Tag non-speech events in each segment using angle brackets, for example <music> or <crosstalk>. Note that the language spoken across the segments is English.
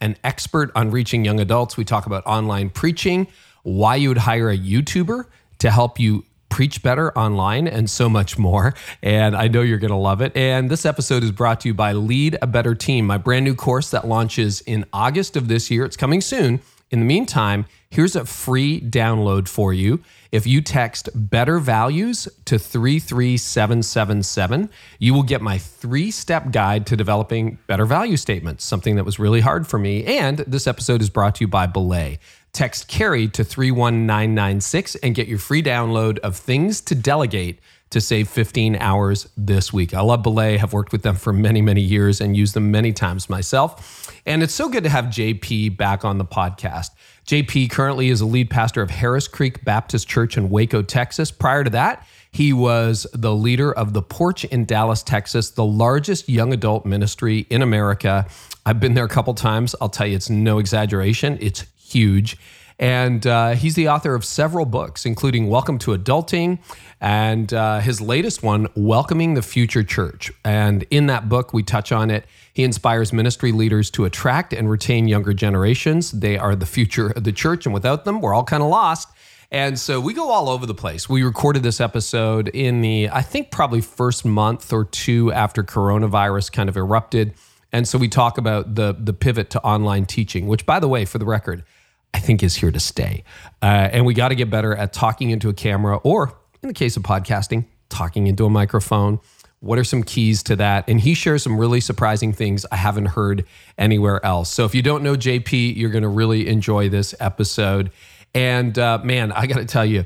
an expert on reaching young adults. We talk about online preaching, why you would hire a YouTuber to help you preach better online, and so much more. And I know you're going to love it. And this episode is brought to you by Lead a Better Team, my brand new course that launches in August of this year. It's coming soon. In the meantime, here's a free download for you. If you text better values to 33777, you will get my three step guide to developing better value statements, something that was really hard for me. And this episode is brought to you by Belay. Text Carey to 31996 and get your free download of Things to Delegate to save 15 hours this week. I love Belay, have worked with them for many, many years and used them many times myself. And it's so good to have JP back on the podcast. JP currently is a lead pastor of Harris Creek Baptist Church in Waco, Texas. Prior to that, he was the leader of The Porch in Dallas, Texas, the largest young adult ministry in America. I've been there a couple times. I'll tell you, it's no exaggeration, it's huge. And uh, he's the author of several books, including Welcome to Adulting and uh, his latest one, Welcoming the Future Church. And in that book, we touch on it. He inspires ministry leaders to attract and retain younger generations. They are the future of the church, and without them, we're all kind of lost. And so we go all over the place. We recorded this episode in the, I think, probably first month or two after coronavirus kind of erupted. And so we talk about the the pivot to online teaching, which, by the way, for the record, I think is here to stay. Uh, and we got to get better at talking into a camera, or in the case of podcasting, talking into a microphone. What are some keys to that? And he shares some really surprising things I haven't heard anywhere else. So if you don't know JP, you're going to really enjoy this episode. And uh, man, I got to tell you,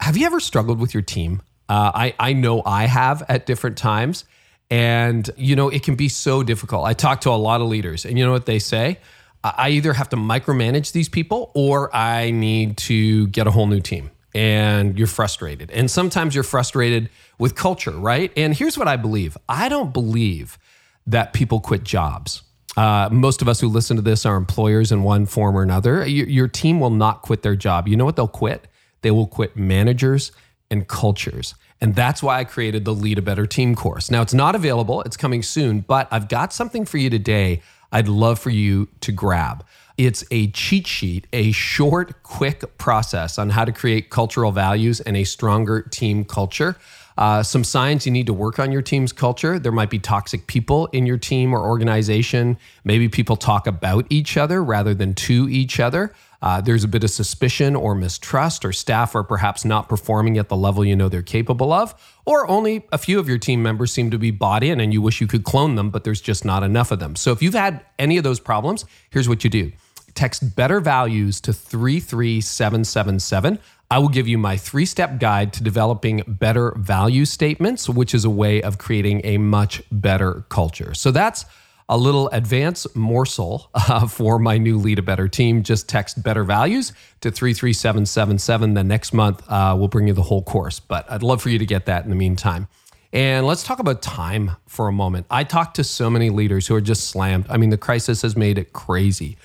have you ever struggled with your team? Uh, I, I know I have at different times. And, you know, it can be so difficult. I talk to a lot of leaders, and you know what they say? I either have to micromanage these people or I need to get a whole new team. And you're frustrated. And sometimes you're frustrated with culture, right? And here's what I believe I don't believe that people quit jobs. Uh, most of us who listen to this are employers in one form or another. Your, your team will not quit their job. You know what they'll quit? They will quit managers and cultures. And that's why I created the Lead a Better Team course. Now, it's not available, it's coming soon, but I've got something for you today I'd love for you to grab. It's a cheat sheet, a short, quick process on how to create cultural values and a stronger team culture. Uh, some signs you need to work on your team's culture. There might be toxic people in your team or organization. Maybe people talk about each other rather than to each other. Uh, there's a bit of suspicion or mistrust, or staff are perhaps not performing at the level you know they're capable of, or only a few of your team members seem to be bought in and you wish you could clone them, but there's just not enough of them. So if you've had any of those problems, here's what you do text better values to 33777. I will give you my three step guide to developing better value statements, which is a way of creating a much better culture. So that's a little advance morsel <laughs> uh, for my new Lead a Better team. Just text better values to 33777. The next month, uh, we'll bring you the whole course, but I'd love for you to get that in the meantime. And let's talk about time for a moment. I talk to so many leaders who are just slammed. I mean, the crisis has made it crazy.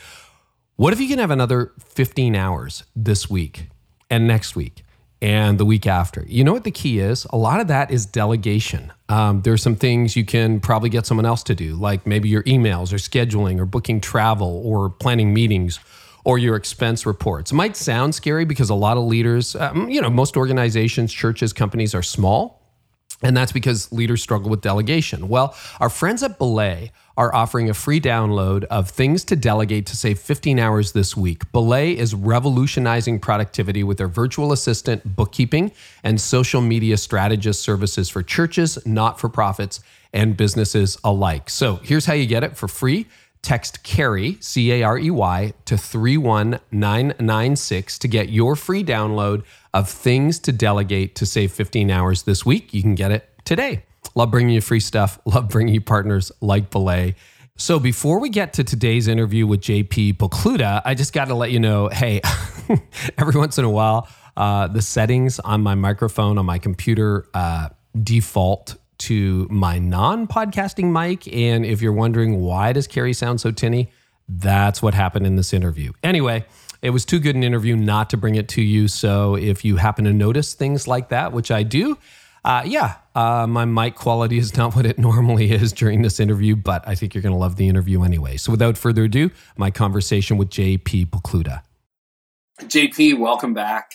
What if you can have another 15 hours this week and next week? And the week after. You know what the key is? A lot of that is delegation. Um, there's some things you can probably get someone else to do, like maybe your emails or scheduling or booking travel or planning meetings or your expense reports. It might sound scary because a lot of leaders, um, you know, most organizations, churches, companies are small. And that's because leaders struggle with delegation. Well, our friends at Belay are offering a free download of Things to Delegate to save 15 hours this week. Belay is revolutionizing productivity with their virtual assistant, bookkeeping, and social media strategist services for churches, not for profits, and businesses alike. So here's how you get it for free. Text Carey, C A R E Y, to 31996 to get your free download of Things to Delegate to save 15 hours this week. You can get it today. Love bringing you free stuff. <laughs> Love bringing you partners like Belay. So before we get to today's interview with JP Pokluda, I just got to let you know, hey, <laughs> every once in a while, uh, the settings on my microphone on my computer uh, default to my non-podcasting mic. And if you're wondering why does Carey sound so tinny, that's what happened in this interview. Anyway, it was too good an interview not to bring it to you. So if you happen to notice things like that, which I do, uh, yeah, uh, my mic quality is not what it <laughs> normally is during this interview, but I think you're going to love the interview anyway. So without further ado, my conversation with JP Pokluda. JP, welcome back.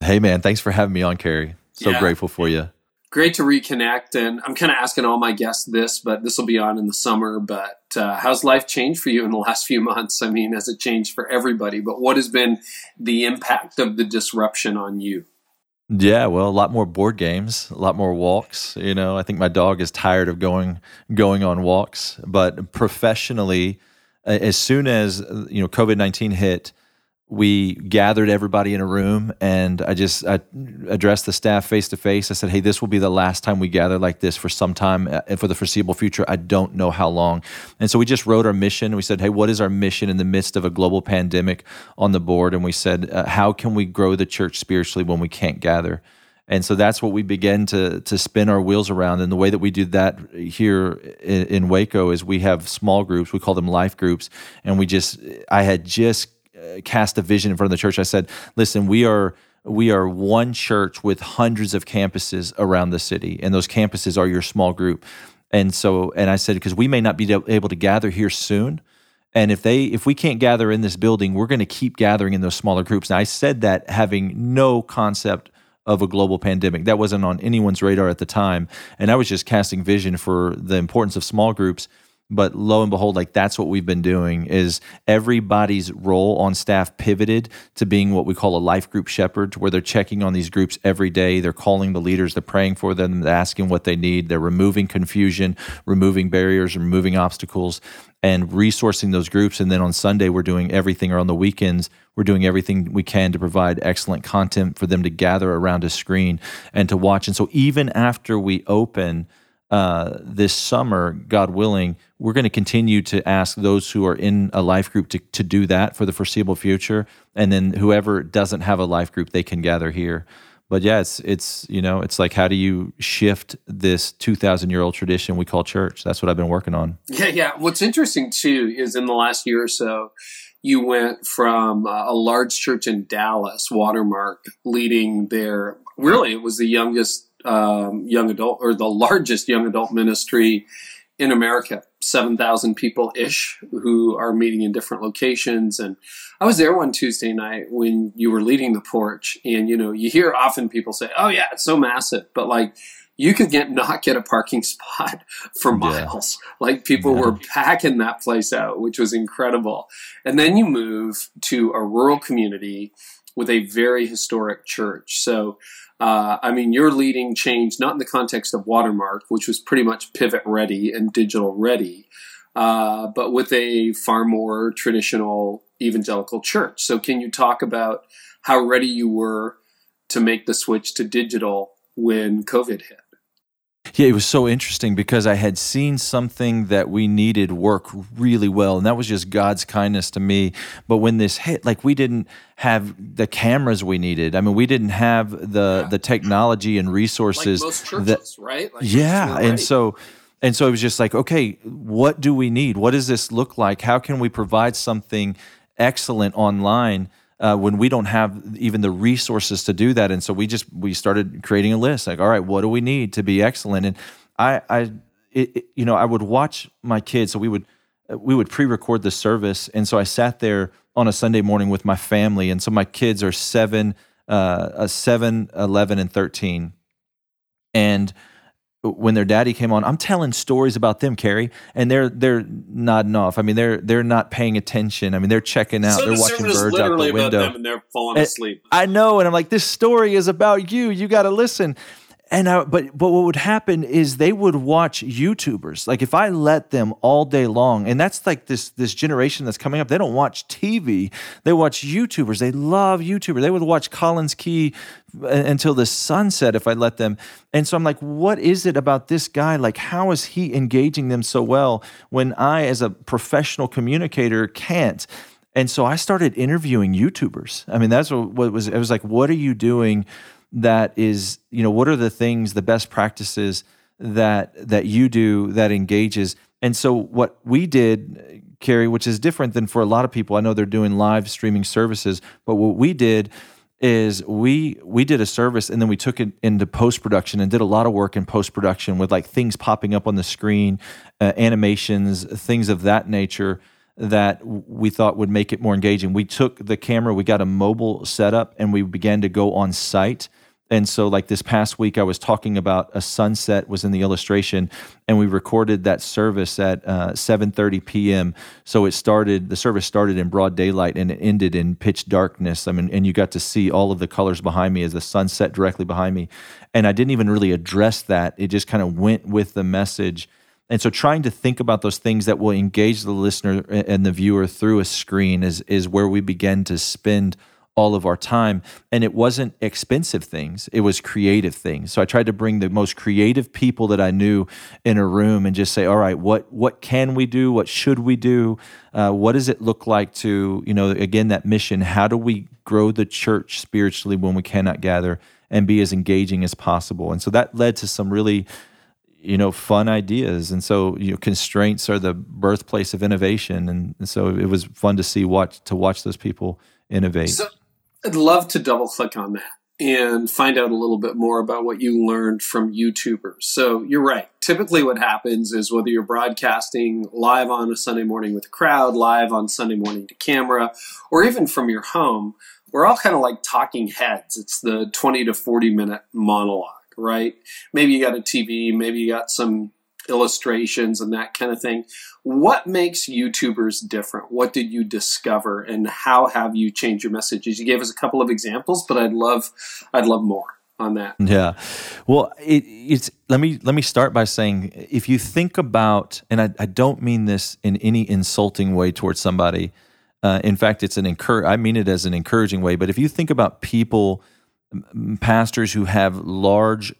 Hey, man. Thanks for having me on, Carey. So yeah. grateful for you great to reconnect. And I'm kind of asking all my guests this, but this will be on in the summer. But uh, how's life changed for you in the <laughs> last few months? I mean, has it changed for everybody? But what has been the impact of the disruption on you? Yeah, well, a lot more board games, a lot more walks. You know, I think my dog is tired of going going on walks. But professionally, as soon as you know COVID nineteen hit, we gathered everybody in a room and I just I addressed the staff face to face. I said, "Hey, this will be the last time we gather like this for some time and uh, for the foreseeable future. I don't know how long." And so we just wrote our mission. We said, "Hey, what is our mission in the midst of a global pandemic?" on the board, and we said, uh, "How can we grow the church spiritually when we can't gather?" And so that's what we began to to spin our wheels around. And the way that we do that here in, in Waco is we have small groups. We call them life groups, and we just I had just cast a vision in front of the church. I said, "Listen, we are." we are one church with hundreds of campuses around the city and those campuses are your small group and so and i said because we may not be able to gather here soon and if they if we can't gather in this building we're going to keep gathering in those smaller groups and i said that having no concept of a global pandemic that wasn't on anyone's radar at the time and i was just casting vision for the importance of small groups but lo and behold like that's what we've been doing is everybody's role on staff pivoted to being what we call a life group shepherd where they're checking on these groups every day. They're calling the leaders they're praying for them they're asking what they need. They're removing confusion removing barriers removing obstacles and resourcing those groups. And then on sunday we're doing everything or on the weekends we're doing everything we can to provide excellent content for them to gather around a screen and to watch. And so even after we open uh, this summer, God willing, we're going to continue to ask those who are in a life group to, to do that for the foreseeable future. And then whoever doesn't have a life group, they can gather here. But yeah, it's, it's you know, it's like how do you shift this 2,000 year old tradition we call church? That's what I've been working on. <laughs> Yeah, yeah. What's interesting too is in the last year or so, you went from uh, a large church in Dallas, Watermark, leading their really it was the youngest um, young adult or the largest young adult ministry in America, 7,000 people ish who are meeting in different locations. And I was there one Tuesday night when you were leading the porch. And, you know, you hear often people say, oh, yeah, it's so massive. But like, you could get not get a parking <laughs> spot for miles. Yeah. Like people yeah. were packing that place out, which was incredible. And then you move to a rural community with a very historic church. So uh, I mean, you're leading change not in the context of Watermark, which was pretty much pivot ready and digital ready, uh, but with a far more traditional evangelical church. So, can you talk about how ready you were to make the switch to digital when COVID hit? Yeah, it was so interesting because I had seen something that we needed work really well, and that was just God's kindness to me. But when this hit, like we didn't have the cameras we needed. I mean, we didn't have the yeah. the technology and resources. Like most churches, that, right? Like yeah, and so and so it was just like, okay, what do we need? What does this look like? How can we provide something excellent online? Uh, when we don't have even the resources to do that. And so we just we started creating a list like, all right, what do we need to be excellent? And I, I, it, it, you know, I would watch my kids. So we would we would pre-record the service, and so I sat there on a Sunday morning with my family, and so my kids are seven, uh, seven, 11, and thirteen, and when their daddy came on, I'm telling stories about them, Carey, and they're they're nodding off. I mean, they're they're not paying attention. I mean, they're checking out. So they're the watching birds out the window, and they're falling asleep. I know, and I'm like, this story is about you. You got to listen. And I, but but what would happen is they would watch YouTubers. Like if I let them all day long, and that's like this this generation that's coming up. They don't watch TV. They watch YouTubers. They love YouTubers. They would watch Collins Key uh, until the sunset if I let them. And so I'm like, what is it about this guy? Like, how is he engaging them so well when I, as a professional communicator, can't? And so I started interviewing YouTubers. I mean, that's what, what was. It was like, what are you doing? That is you know what are the things the best practices that that you do that engages and so what we did Carey which is different than for a lot of people I know they're doing live streaming services but what we did is we we did a service and then we took it into post production and did a lot of work in post production with like things popping up on the screen uh, animations things of that nature that we thought would make it more engaging. We took the camera, we got a mobile setup, and we began to go on site and so, like this past week, I was talking about a sunset was in the illustration, and we recorded that service at uh, 7:30 p.m. So it started. The service started in broad daylight and it ended in pitch darkness. I mean, and you got to see all of the colors behind me as the sun set directly behind me. And I didn't even really address that. It just kind of went with the message. And so, trying to think about those things that will engage the listener and the viewer through a screen is is where we begin to spend all of our time. And it wasn't expensive things, it was creative things. So I tried to bring the most creative people that I knew in a room and just say, all right, what, what can we do? What should we do? Uh, what does it look like to, you know, again, that mission? How do we grow the church spiritually when we cannot gather and be as engaging as possible? And so that led to some really you know fun ideas and so you know constraints are the birthplace of innovation and, and so it was fun to see watch to watch those people innovate so, I'd love to double click on that and find out a little bit more about what you learned from YouTubers. So you're right. Typically, what happens is whether you're broadcasting live on a Sunday morning with a crowd, live on Sunday morning to camera, or even from your home, we're all kind of like talking heads. It's the 20 to 40 minute monologue, right? Maybe you got a TV, maybe you got some illustrations and that kind of thing. What makes YouTubers different? What did you discover and how have you changed your messages? You gave us a couple of examples, but I'd love I'd love more on that. Yeah. Well, it, it's let me let me start by saying if you think about and I, I don't mean this in any insulting way towards somebody. Uh, in fact, it's an encourage. I mean it as an encouraging way. But if you think about people, pastors who have large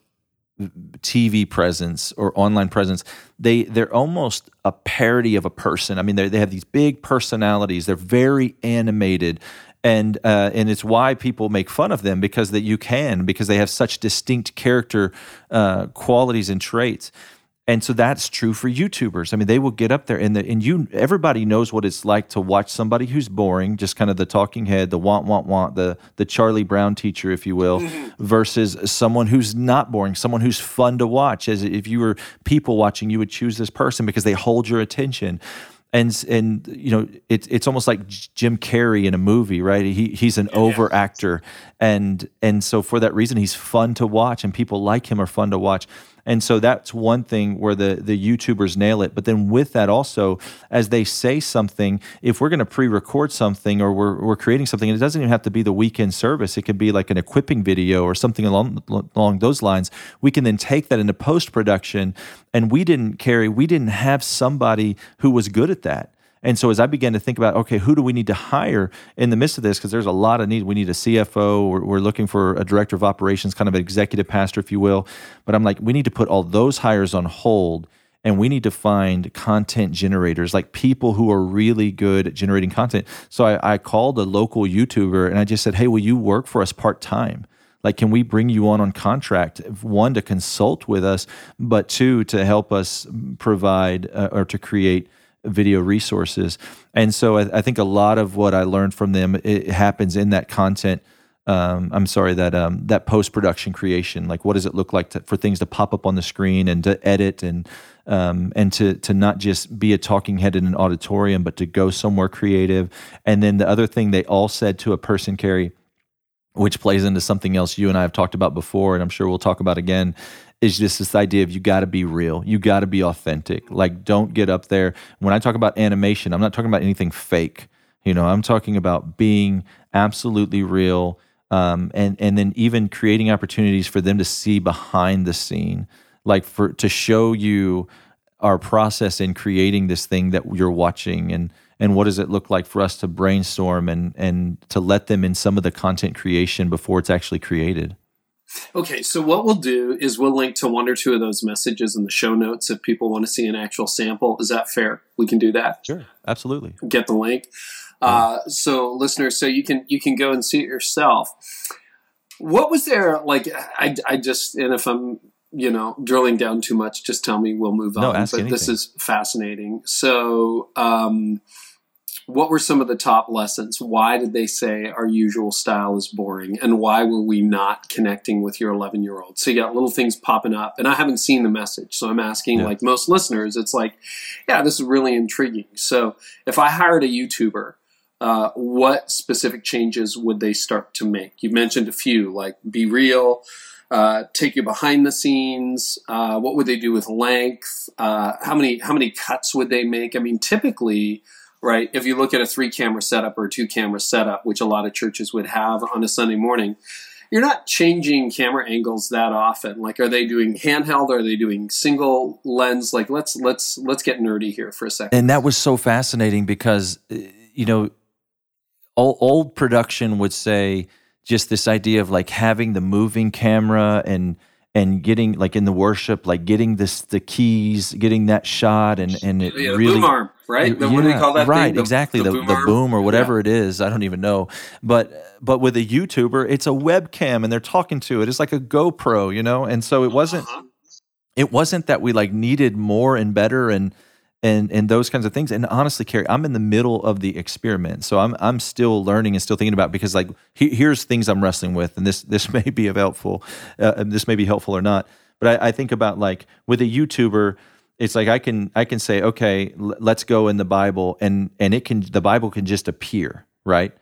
TV presence or online presence, they they're almost a parody of a person. I mean, they they have these big personalities. They're very animated, and uh, and it's why people make fun of them because that you can because they have such distinct character uh, qualities and traits. And so that's true for YouTubers. I mean, they will get up there and the, and you everybody knows what it's like to watch somebody who's boring, just kind of the talking head, the want want want, the the Charlie Brown teacher, if you will, mm-hmm. versus someone who's not boring, someone who's fun to watch. As if you were people watching, you would choose this person because they hold your attention and and you know it's it's almost like Jim Carrey in a movie, right? He he's an over actor, and and so for that reason, he's fun to watch, and people like him are fun to watch. And so that's one thing where the, the YouTubers nail it. But then with that also, as they say something, if we're going to pre-record something or we're, we're creating something, it doesn't even have to be the weekend service. It could be like an equipping video or something along, along those lines. We can then take that into post-production. And we didn't Carey, we didn't have somebody who was good at that. And so as I began to think about, okay, who do we need to hire in the midst of this? Because there's a lot of need. We need a CFO. We're, we're, looking for a director of operations, kind of an executive pastor, if you will. But I'm like, we need to put all those hires on hold. And we need to find content generators, like people who are really good at generating content. So I, I called a local YouTuber and I just said, hey, will you work for us part time? like can we bring you on on contract one to consult with us but two to help us provide uh, or to create video resources. And so I, I, think a lot of what I learned from them it happens in that content. Um, I'm sorry that um, that post production creation. Like, what does it look like to, for things to pop up on the screen and to edit and um, and to to not just be a talking head in an auditorium, but to go somewhere creative. And then the other thing they all said to a person, Carey, which plays into something else you and I have talked about before, and I'm sure we'll talk about again, is just this idea of you got to be real. You got to be authentic. Like, don't get up there. When I talk about animation, I'm not talking about anything fake. You know, I'm talking about being absolutely real. um, and and then even creating opportunities for them to see behind the scene, like for to show you our process in creating this thing that you're watching and and what does it look like for us to brainstorm and and to let them in some of the content creation before it's actually created Okay, so what we'll do is we'll link to one or two of those messages in the show notes if people want to see an actual sample. Is that fair? We can do that. Sure, absolutely. Get the link. Uh, so, listeners, so you can you can go and see it yourself. What was there like? I, I just and if I'm you know drilling down too much, just tell me. We'll move No, on. ask but this is fascinating. So, um, what were some of the top lessons? Why did they say our usual style is boring? And why were we not connecting with your 11 year old? So you got little things popping up, and I haven't seen the message. So I'm asking, Yeah. like most listeners, it's like, yeah, this is really intriguing. So if I hired a YouTuber, uh, what specific changes would they start to make? You mentioned a few, like be real, uh, take you behind the scenes. Uh, what would they do with length? Uh, how many how many cuts would they make? I mean, typically, right? If you look at a three camera setup or a two camera setup, which a lot of churches would have on a Sunday morning, you're not changing camera angles that often. Like, are they doing handheld? Are they doing single lens? Like, let's let's let's get nerdy here for a second. and that was so fascinating because uh, you know old, old production would say just this idea of like having the moving camera and and getting like in the worship like getting this the keys getting that shot and and it Yeah, really boom arm, right? The- what do they call that? Right, thing? The- exactly. The, the, boom, arm? or whatever it is. I don't even know. But but with a YouTuber, it's a webcam and they're talking to it. It's like a GoPro, you know. And so it wasn't Uh-huh. it wasn't that we like needed more and better and and and those kinds of things. And honestly, Carey, I'm in the middle of the experiment, so I'm I'm still learning and still thinking about because like he, here's things I'm wrestling with, and this this <laughs> may be of helpful, uh, and this may be helpful or not. But I, I think about like with a YouTuber, it's like I can I can say okay, l- let's go in the Bible, and and it can the Bible can just appear right.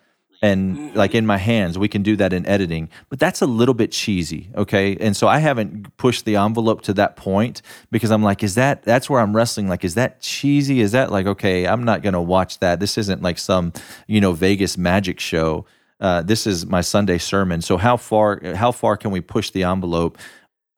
And like in my hands, we can do that in editing, but that's a little bit cheesy, okay? And so I haven't pushed the envelope to that point because I'm like, is that that's where I'm wrestling? Like, is that cheesy? Is that like, okay, I'm not gonna watch that. This isn't like some, you know, Vegas magic show. Uh, this is my Sunday sermon. So how far how far can we push the envelope?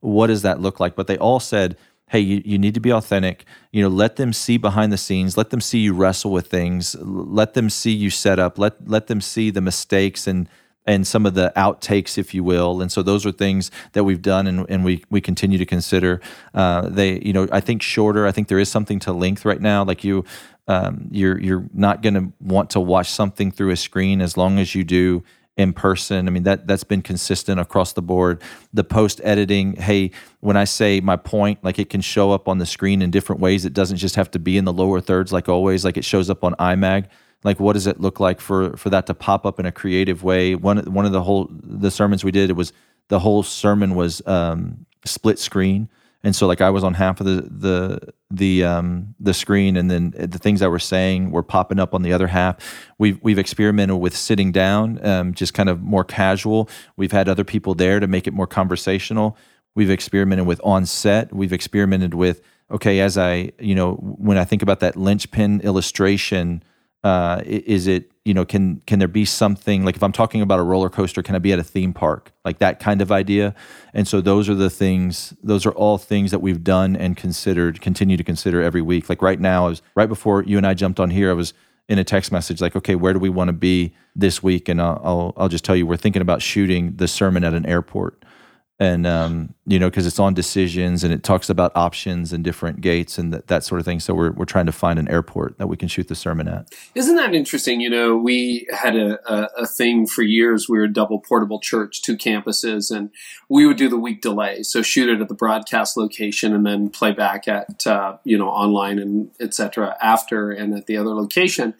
What does that look like? But they all said, hey, you, you need to be authentic. You know, let them see behind the scenes. Let them see you wrestle with things. Let them see you set up. Let let them see the mistakes and and some of the outtakes, if you will. And so those are things that we've done and, and we we continue to consider. Uh, they, you know, I think shorter. I think there is something to length right now. Like you, um, you're you're not going to want to watch something through a screen as long as you do in person. I mean that that's been consistent across the board. The post editing, hey, when I say my point, like it can show up on the screen in different ways. It doesn't just have to be in the lower thirds like always. Like it shows up on iMag. Like what does it look like for for that to pop up in a creative way? One one of the whole the sermons we did it was the whole sermon was um, split screen. And so like I was on half of the the the um the screen and then the things I were saying were popping up on the other half. We've we've experimented with sitting down, um, just kind of more casual. We've had other people there to make it more conversational. We've experimented with on set. We've experimented with okay, as I you know when I think about that linchpin illustration, uh, is it you know can can there be something like if I'm talking about a roller coaster, can I be at a theme park like that kind of idea? And so those are the things. Those are all things that we've done and considered, continue to consider every week. Like right now, I was right before you and I jumped on here. I was in a text message like, okay, where do we want to be this week? And I'll, I'll I'll just tell you, we're thinking about shooting the sermon at an airport and um, you know because it's on decisions and it talks about options and different gates and that, that sort of thing so we're, we're trying to find an airport that we can shoot the sermon at Isn't that interesting? You know, we had a, a, a thing for years. We were a double portable church, two campuses, and we would do the week delay. So shoot it at the broadcast location and then play back at, uh, you know, online and et cetera after and at the other location.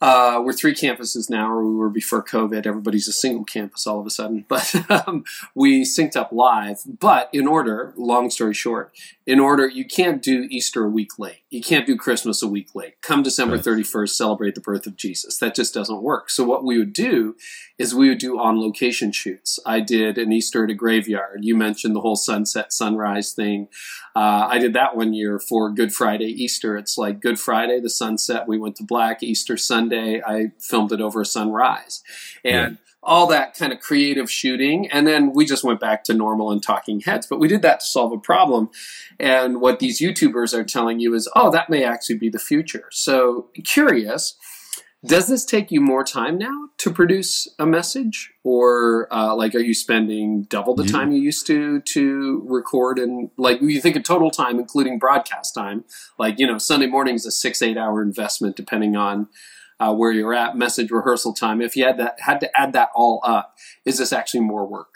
Uh, we're three campuses now, or we were before COVID. Everybody's a single campus all of a sudden. <laughs> But um, we synced up live. But in order, long story short, in order, you can't do Easter a week late. You can't do Christmas a week late. Come December Right. 31st, celebrate the birth of Jesus. That just doesn't work. So what we would do is we would do on location shoots. I did an Easter at a graveyard. You mentioned the whole sunset sunrise thing. Uh, I did that one year for Good Friday, Easter. It's like Good Friday, the sunset. We went to black. Easter Sunday, I filmed it over a sunrise. And all that kind of creative shooting. And then we just went back to normal and talking heads. But we did that to solve a problem. And what these YouTubers are telling you is, oh, that may actually be the future. So curious. Does this take you more time now to produce a message, or uh, like are you spending double the time you used to to record? And like you think of total time, including broadcast time, like you know Sunday morning is a six eight hour investment, depending on uh, where you're at. Message rehearsal time. If you had that had to add that all up, is this actually more work?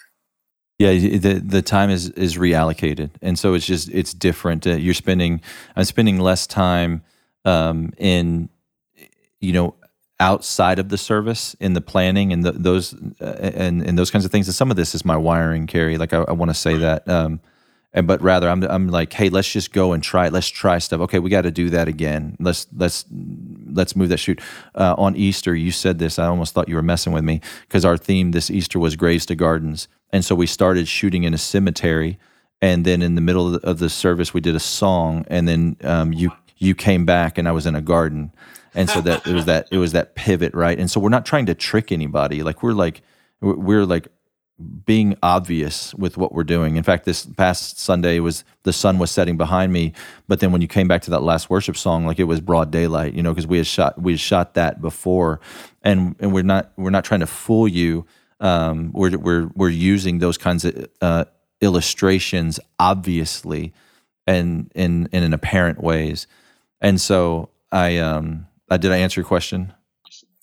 Yeah, the the time is is reallocated, and so it's just it's different. Uh, you're spending I'm spending less time um, in you know outside of the service in the planning and the, those uh, and and those kinds of things. And some of this is my wiring, Carey. Like I, I want to say that, um, and but rather I'm I'm like, hey, let's just go and try. It. Let's try stuff. Okay, we got to do that again. Let's let's let's move that shoot. Uh, on Easter, you said this. I almost thought you were messing with me because our theme this Easter was graves to gardens, and so we started shooting in a cemetery. And then in the middle of the, service, we did a song, and then um, you you came back, and I was in a garden and so that it was that it was that pivot right and so we're not trying to trick anybody like we're like we're like being obvious with what we're doing in fact this past sunday was the sun was setting behind me but then when you came back to that last worship song like it was broad daylight you know because we had shot we had shot that before and and we're not we're not trying to fool you um, we're we're we're using those kinds of uh, illustrations obviously and in in an apparent ways and so i um uh, did I answer your question?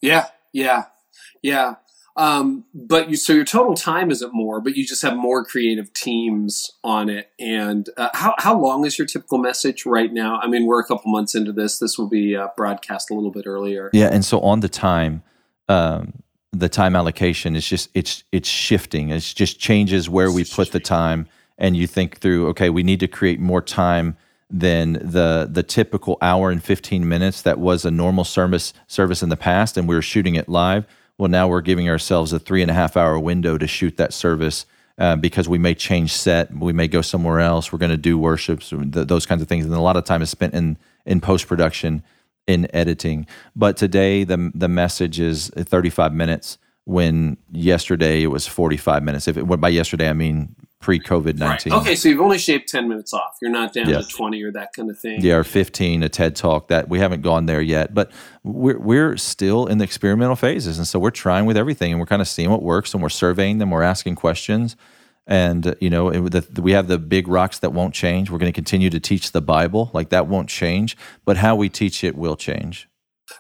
Yeah, yeah, yeah. Um, but you, so your total time isn't more, but you just have more creative teams on it. And uh, how how long is your typical message right now? I mean, we're a couple months into this. This will be uh, broadcast a little bit earlier. Yeah, and so on the time, um, the time allocation is just it's it's shifting. It just changes where we put the time, and you think through. Okay, we need to create more time than the the typical hour and 15 minutes that was a normal service service in the past and we were shooting it live well now we're giving ourselves a three and a half hour window to shoot that service uh, because we may change set we may go somewhere else we're going to do worships those kinds of things and a lot of time is spent in in post-production in editing. But today the the message is 35 minutes when yesterday it was 45 minutes. If it, by yesterday i mean pre COVID 19. Right. Okay, so you've only shaved 10 minutes off. You're not down yes. to 20 or that kind of thing. Yeah, or 15, a TED talk that we haven't gone there yet, but we're, we're still in the experimental phases. And so we're trying with everything and we're kind of seeing what works and we're surveying them, we're asking questions. And, you know, the, we have the big rocks that won't change. We're going to continue to teach the Bible, like that won't change, but how we teach it will change.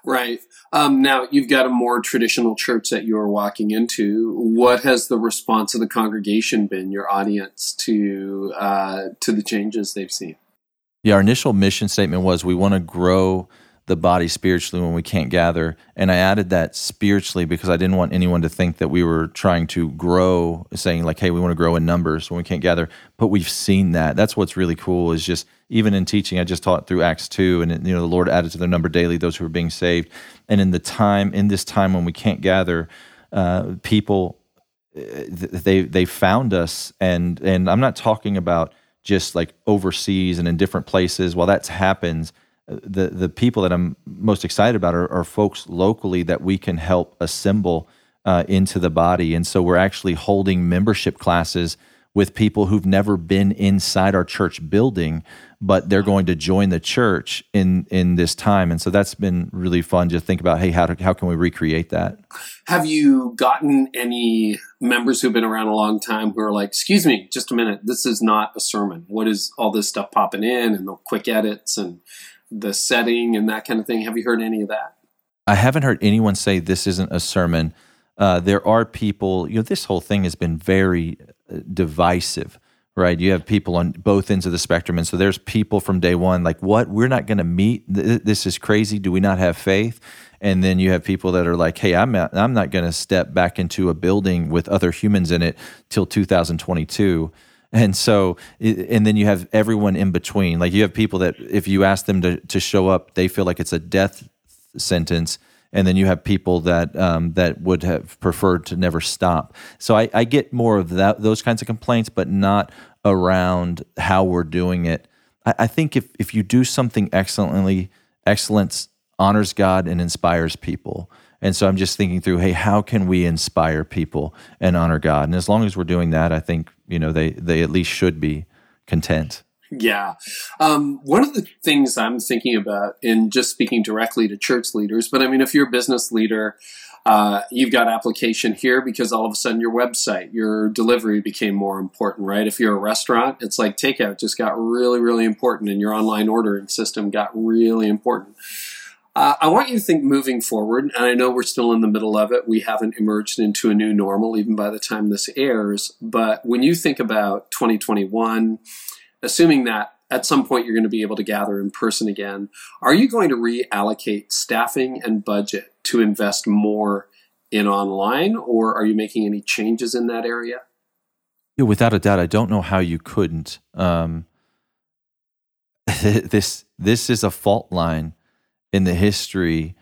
Right. Um, now you've got a more traditional church that you are walking into. What has the response of the congregation been, your audience, to uh, to the changes they've seen? Yeah, our initial mission statement was we want to grow the body spiritually when we can't gather. And I added that spiritually because I didn't want anyone to think that we were trying to grow, saying like, hey, we want to grow in numbers when we can't gather. But we've seen that. That's what's really cool is just even in teaching, I just taught through Acts 2, and you know, the Lord added to their number daily those who are being saved. And in the time, in this time when we can't gather, uh, people uh, they they found us and and I'm not talking about just like overseas and in different places. While that happens, the the people that I'm most excited about are, are folks locally that we can help assemble uh, into the body, and so we're actually holding membership classes with people who've never been inside our church building, but they're going to join the church in in this time, and so that's been really fun to think about. Hey, how to, how can we recreate that? Have you gotten any members who've been around a long time who are like, "Excuse me, just a minute, this is not a sermon. What is all this stuff popping in and the quick edits and the setting and that kind of thing. Have you heard any of that? I haven't heard anyone say this isn't a sermon. Uh, there are people, you know, this whole thing has been very uh, divisive, right? You have people on both ends of the spectrum. And so there's people from day one, like, what? We're not going to meet. This is crazy. Do we not have faith? And then you have people that are like, hey, I'm not, I'm not going to step back into a building with other humans in it till 2022 and so and then you have everyone in between. Like you have people that if you ask them to, to show up they feel like it's a death sentence. And then you have people that um, that would have preferred to never stop. So I, I get more of that those kinds of complaints but not around how we're doing it. I, I think if, if you do something excellently excellence honors god and inspires people. And so I'm just thinking through, hey, how can we inspire people and honor God? And as long as we're doing that, I think you know they they at least should be content. Yeah. Um, one of the things I'm thinking about in just speaking directly to church leaders, but I mean, if you're a business leader, uh, you've got application here because all of a sudden your website, your delivery became more important, right? If you're a restaurant, it's like takeout just got really, really important and your online ordering system got really important. Uh, I want you to think moving forward, and I know we're still in the middle of it. We haven't emerged into a new normal even by the time this airs. But when you think about 2021, assuming that at some point you're going to be able to gather in person again, are you going to reallocate staffing and budget to invest more in online, or are you making any changes in that area? Yeah, without a doubt, I don't know how you couldn't. Um, <laughs> this this is a fault line in the history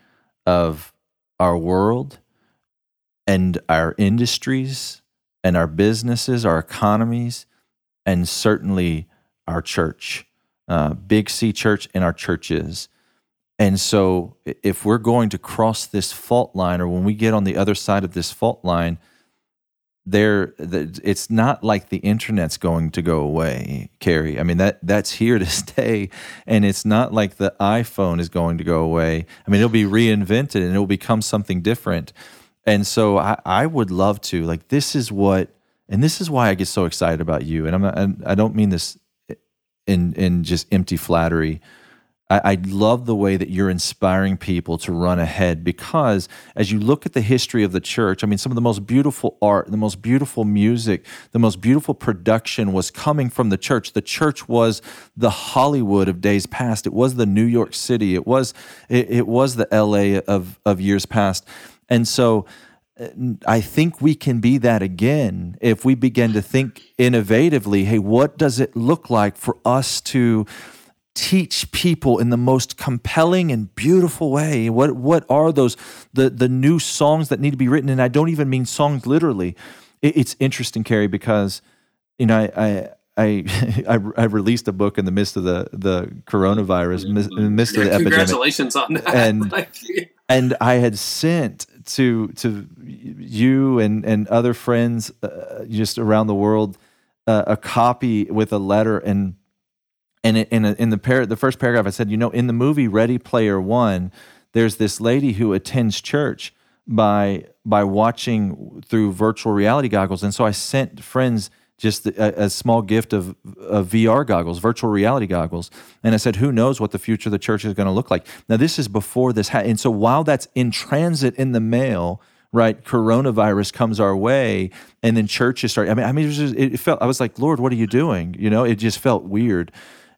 of our world and our industries and our businesses, our economies, and certainly our church, uh, Big C Church, and our churches. And so, if we're going to cross this fault line, or when we get on the other side of this fault line, there, it's not like the internet's going to go away, Carey. I mean that that's here to <laughs> stay, and it's not like the iPhone is going to go away. I mean, it'll be reinvented and it'll become something different. And so, I, I would love to like this is what, and this is why I get so excited about you. And I'm not, I don't mean this in in just empty flattery. I, I love the way that you're inspiring people to run ahead because as you look at the history of the church, I mean, some of the most beautiful art, the most beautiful music, the most beautiful production was coming from the church. The church was the Hollywood of days past. It was the New York City. It was it, it was the LA of of years past. And so uh, I think we can be that again if we begin to think innovatively. Hey, what does it look like for us to teach people in the most compelling and beautiful way? What what are those the the new songs that need to be written? And I don't even mean songs literally. It, it's interesting, Carey, because you know I. I I, <laughs> I, released a book in the midst of the the coronavirus, in the midst yeah, of the congratulations epidemic. Congratulations on that. And <laughs> and I had sent to to you and and other friends uh, just around the world uh, a copy with a letter and and in in the par- the first paragraph I said you know in the movie Ready Player One there's this lady who attends church by by watching through virtual reality goggles and so I sent friends just a, a, small gift of, of VR goggles, virtual reality goggles. And I said, who knows what the future of the church is going to look like? Now, this is before this. Ha- and so while that's in transit in the mail, right, coronavirus comes our way and then churches start. I mean, I mean, it, just, it felt, I was like, Lord, what are you doing? You know, it just felt weird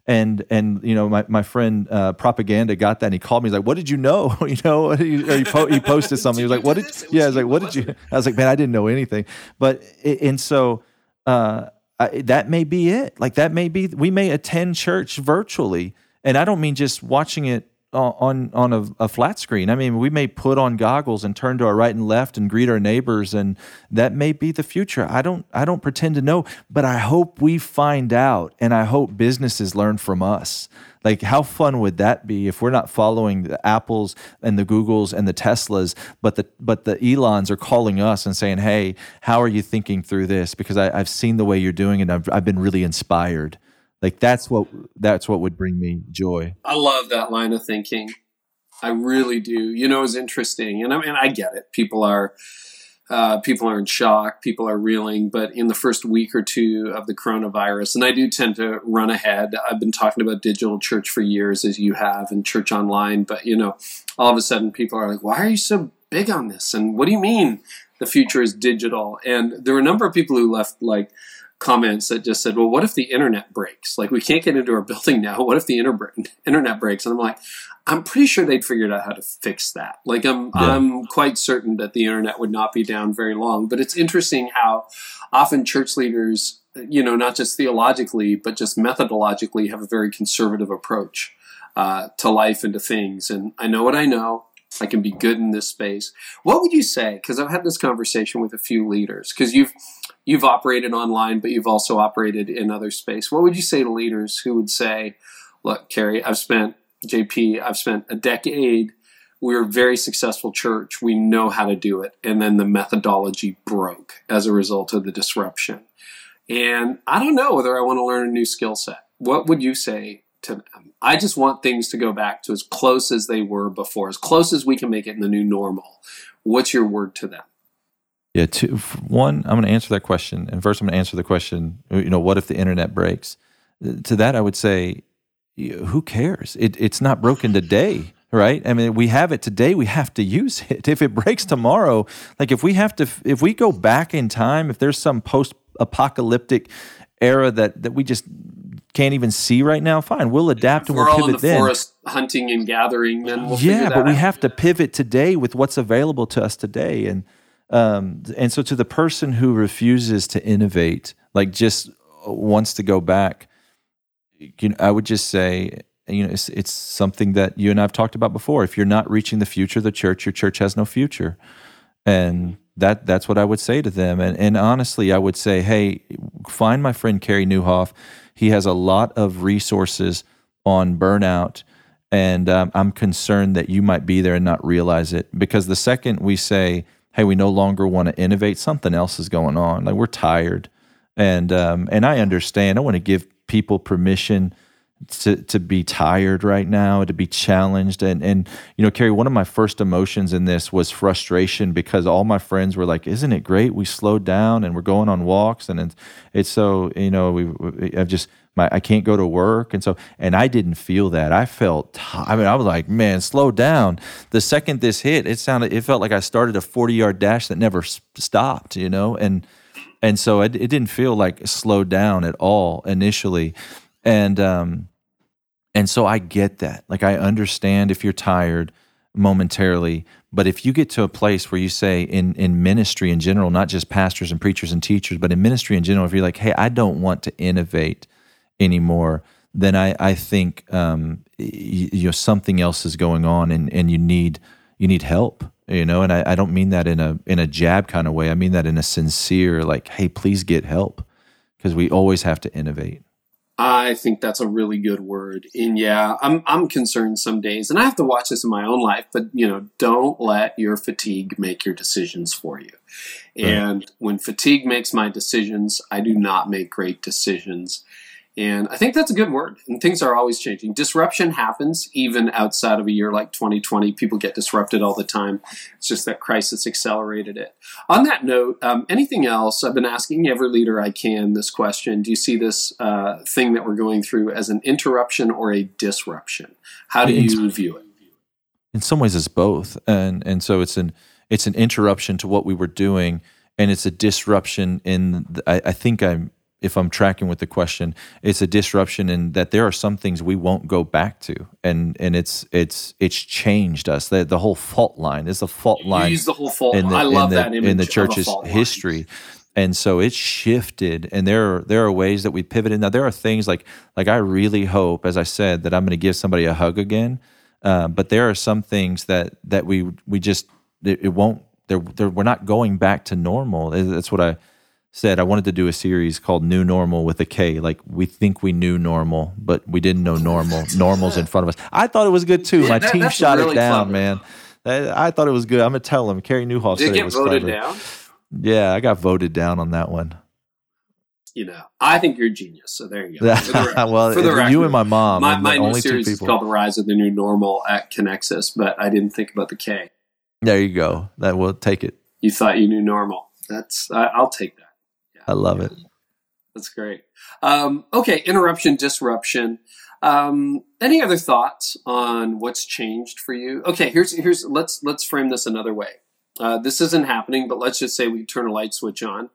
and and you know my, my friend uh, Propaganda got that and he called me. He's like what did you know? <laughs> You know <laughs> he, he, po- he posted something. He was like what did <laughs> yeah I was like what did you I was like man I didn't know anything. But and so uh, I, that may be it. Like that may be we may attend church virtually, and I don't mean just watching it on on a, a, flat screen. I mean, we may put on goggles and turn to our right and left and greet our neighbors, and that may be the future. I don't I don't pretend to know, but I hope we find out, and I hope businesses learn from us. Like, how fun would that be if we're not following the Apples and the Googles and the Teslas, but the but the Elons are calling us and saying, "Hey, how are you thinking through this? Because I, have seen the way you're doing it. I've I've been really inspired." Like that's what that's what would bring me joy. I love that line of thinking. I really do. You know, it's interesting, and I mean, I get it. People are uh, people are in shock, people are reeling. But in the first week or two of the coronavirus, and I do tend to run ahead. I've been talking about digital church for years, as you have, and church online. But you know, all of a sudden, people are like, "Why are you so big on this?" And what do you mean the future is digital? And there were a number of people who left like comments that just said, "Well, what if the internet breaks? Like, we can't get into our building now. What if the inter- internet breaks?" And I'm like, I'm pretty sure they'd figured out how to fix that. Like I'm yeah. I'm quite certain that the internet would not be down very long. But it's interesting how often church leaders, you know, not just theologically but just methodologically, have a very conservative approach uh, to life and to things. And I know what I know. I can be good in this space. What would you say? Because I've had this conversation with a few leaders. Because you've you've operated online, but you've also operated in other space. What would you say to leaders who would say, "Look, Carey, I've spent JP, I've spent a decade we're a very successful church. We know how to do it. And then the methodology broke as a result of the disruption. And I don't know whether I want to learn a new skill set. What would you say to them? I just want things to go back to as close as they were before, as close as we can make it in the new normal. What's your word to them? Yeah, two, one, I'm going to answer that question. And first, I'm going to answer the question, you know, what if the internet breaks? To that, I would say, who cares? It, it's not broken today right i mean we have it today we have to use it if it breaks tomorrow like if we have to if we go back in time if there's some post apocalyptic era that that we just can't even see right now fine we'll adapt if and we'll pivot all in the then forest hunting and gathering then we'll yeah but we have to pivot today with what's available to us today and um and so to the person who refuses to innovate like just wants to go back you know, I would just say, you know, it's, it's something that you and I've talked about before. If you're not reaching the future of the church, your church has no future. And that that's what I would say to them. And, and honestly, I would say, hey, find my friend Carey Nieuwhof. He has a lot of resources on burnout. And um, I'm concerned that you might be there and not realize it. Because the second we say, hey, we no longer want to innovate, something else is going on. Like we're tired. And um, and I understand. I want to give people permission to to be tired right now, to be challenged, and and you know, Carey, one of my first emotions in this was frustration because all my friends were like, "Isn't it great? We slowed down and we're going on walks, and it's, it's so you know, we I've just my I can't go to work, and so and I didn't feel that. I felt, I mean, I was like, man, slow down. The second this hit, it sounded, it felt like I started a forty yard dash that never stopped, you know, and and so it, it didn't feel like slowed down at all initially and um and so i get that. Like i understand if you're tired momentarily but if you get to a place where you say in in ministry in general not just pastors and preachers and teachers but in ministry in general if you're like hey i don't want to innovate anymore then i i think um you, you know something else is going on and and you need you need help you know? And I, I don't mean that in a in a jab kind of way. I mean that in a sincere like hey please get help because we always have to innovate I think that's a really good word. And yeah, I'm I'm concerned some days, and I have to watch this in my own life. But you know, don't let your fatigue make your decisions for you. Right. And when fatigue makes my decisions, I do not make great decisions. And I think that's a good word. And things are always changing. Disruption happens even outside of a year like 2020. People get disrupted all the time. It's just that crisis accelerated it. On that note, um, anything else? I've been asking every leader I can this question. Do you see this uh, thing that we're going through as an interruption or a disruption? How do you view it? In some ways, it's both. And, and so it's an, it's an interruption to what we were doing and it's a disruption in the, I, I, think i'm if I'm tracking with the question, it's a disruption in that there are some things we won't go back to, and and it's it's it's changed us. The the whole fault line is the fault line. Use the whole fault. In the, I love in the, that image in the church's history. And so it's shifted, and there are there are ways that we pivoted. Now there are things like like I really hope, as I said, that I'm going to give somebody a hug again. Uh, but there are some things that that we we just it, it won't. They're, they're, we're not going back to normal. That's what I said I wanted to do a series called New Normal with a K. Like we think we knew normal, but we didn't know normal. <laughs> Normal's in front of us. I thought it was good too. Yeah, My that, team shot really it down, clever. man. I, thought it was good. I'm gonna tell him. Carey Nieuwhof Did said it, was voted clever. down? Yeah, I got voted down on that one. You know, I think you're a genius. So there you go. <laughs> well, for the record, you and my mom. My, my new series is called The Rise of the New Normal at Connexus, but I didn't think about the K. There you go. That will take it. You thought you knew normal. That's I, I'll take that. I love it. That's great. Um, okay, interruption, disruption. Um, any other thoughts on what's changed for you? Okay, here's here's let's let's frame this another way. Uh, this isn't happening, but let's just say we turn a light switch on.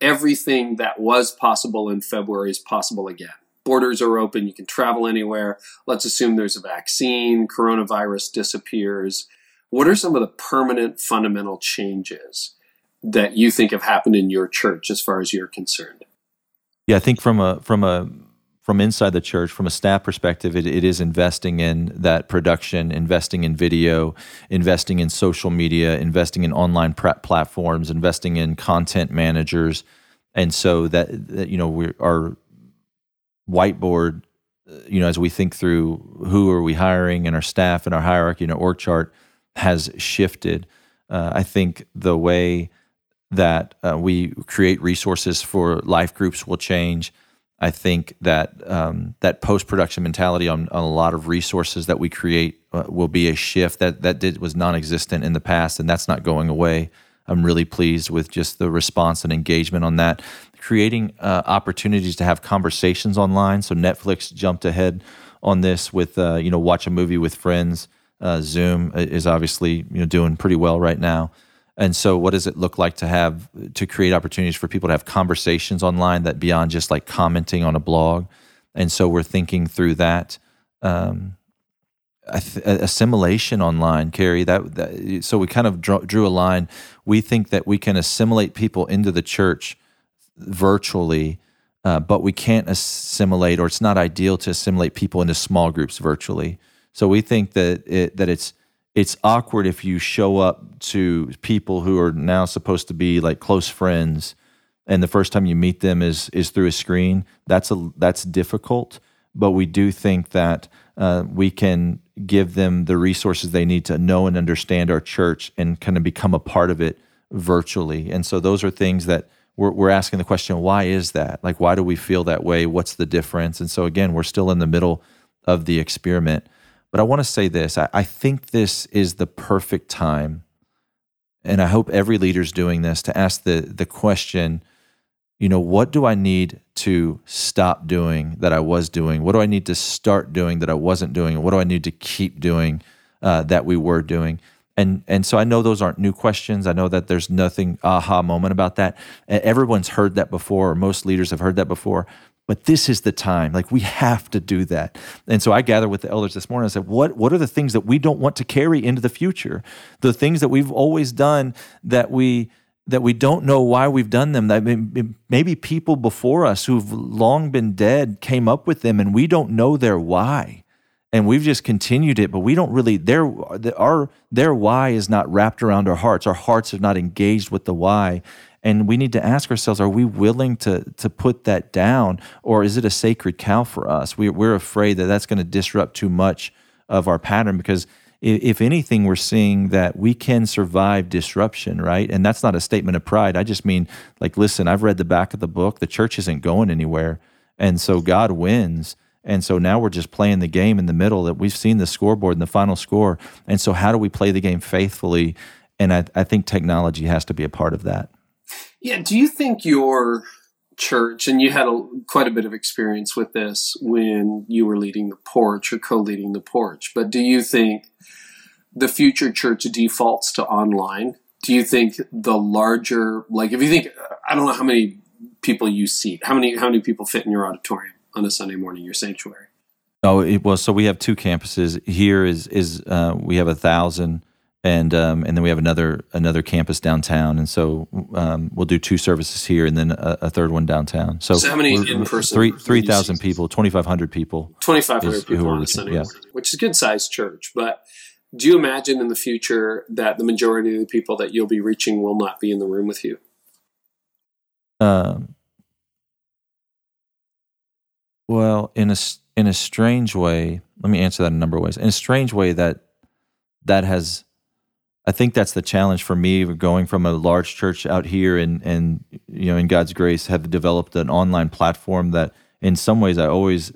Everything that was possible in February is possible again. Borders are open. You can travel anywhere. Let's assume there's a vaccine. Coronavirus disappears. What are some of the permanent fundamental changes that you think have happened in your church as far as you're concerned? Yeah, I think from a from a from inside the church, from a staff perspective, it, it is investing in that production, investing in video, investing in social media, investing in online prep platforms, investing in content managers, and so that, that you know we our whiteboard, uh, you know, as we think through who are we hiring and our staff and our hierarchy and our org chart, has shifted. Uh, I think the way that uh, we create resources for life groups will change. I think that um, that post production mentality on, on, a lot of resources that we create uh, will be a shift that that did was non existent in the past, and that's not going away. I'm really pleased with just the response and engagement on that. Creating uh, opportunities to have conversations online. So Netflix jumped ahead on this with uh, you know watch a movie with friends. Uh, Zoom is obviously you know doing pretty well right now. And so, what does it look like to have to create opportunities for people to have conversations online that beyond just like commenting on a blog? And so, we're thinking through that um, assimilation online, Carey. That, that, so we kind of drew, drew a line. We think that we can assimilate people into the church virtually, uh, but we can't assimilate, or it's not ideal to assimilate people into small groups virtually. So we think that it, that it's it's awkward if you show up to people who are now supposed to be like close friends and the first time you meet them is is through a screen. That's a that's difficult but we do think that uh, we can give them the resources they need to know and understand our church and kind of become a part of it virtually. And so those are things that we're, we're asking the question why is that? Like why do we feel that way? What's the difference? And so again we're still in the middle of the experiment but I want to say this I, I think this is the perfect time, and I hope every leader's doing this to ask the, the question you know, what do I need to stop doing that I was doing? What do I need to start doing that I wasn't doing? What do I need to keep doing uh, that we were doing? And and so I know those aren't new questions. I know that there's nothing aha moment about that. Everyone's heard that before, or most leaders have heard that before but this is the time. Like we have to do that. And so i gathered with the elders this morning i said what what are the things that we don't want to carry into the future? The things that we've always done that we that we don't know why we've done them that maybe people before us who've long been dead came up with them and we don't know their why. And we've just continued it but we don't really their our their why is not wrapped around our hearts. Our hearts are not engaged with the why and we need to ask ourselves are we willing to, to put that down, or is it a sacred cow for us? We, we're afraid that that's going to disrupt too much of our pattern because if anything, we're seeing that we can survive disruption, right? And that's not a statement of pride. I just mean, like, listen, I've read the back of the book. The church isn't going anywhere. And so God wins. And so now we're just playing the game in the middle that we've seen the scoreboard and the final score. And so, how do we play the game faithfully? And I, I think technology has to be a part of that. Yeah. Do you think your church, and you had a, quite a bit of experience with this when you were leading the porch or co leading the porch, but do you think the future church defaults to online? Do you think the larger, like if you think, I don't know how many people you seat, how many, how many people fit in your auditorium on a Sunday morning, your sanctuary? Oh, it, well, so we have two campuses. Here is is uh, we have a thousand and um, and then we have another another campus downtown, and so um, we'll do two services here, and then a, a third one downtown. So, so how many in person? Three three thousand people, twenty five hundred people, twenty five hundred people on a Sunday, yeah. which is a good sized church. But do you imagine in the future that the majority of the people that you'll be reaching will not be in the room with you? Um. Well, in a in a strange way, let me answer that in a number of ways. In a strange way, that that has I think that's the challenge for me going from a large church out here and and you know in God's grace have developed an online platform that in some ways I always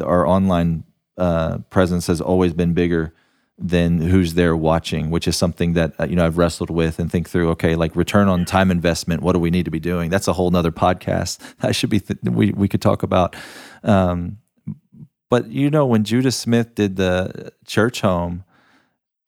our online uh, presence has always been bigger than who's there watching, which is something that uh, you know I've wrestled with and think through. Okay, like return on time investment. What do we need to be doing? That's a whole nother podcast. <laughs> That should be th- we we could talk about. Um, but you know when Judah Smith did the Churchome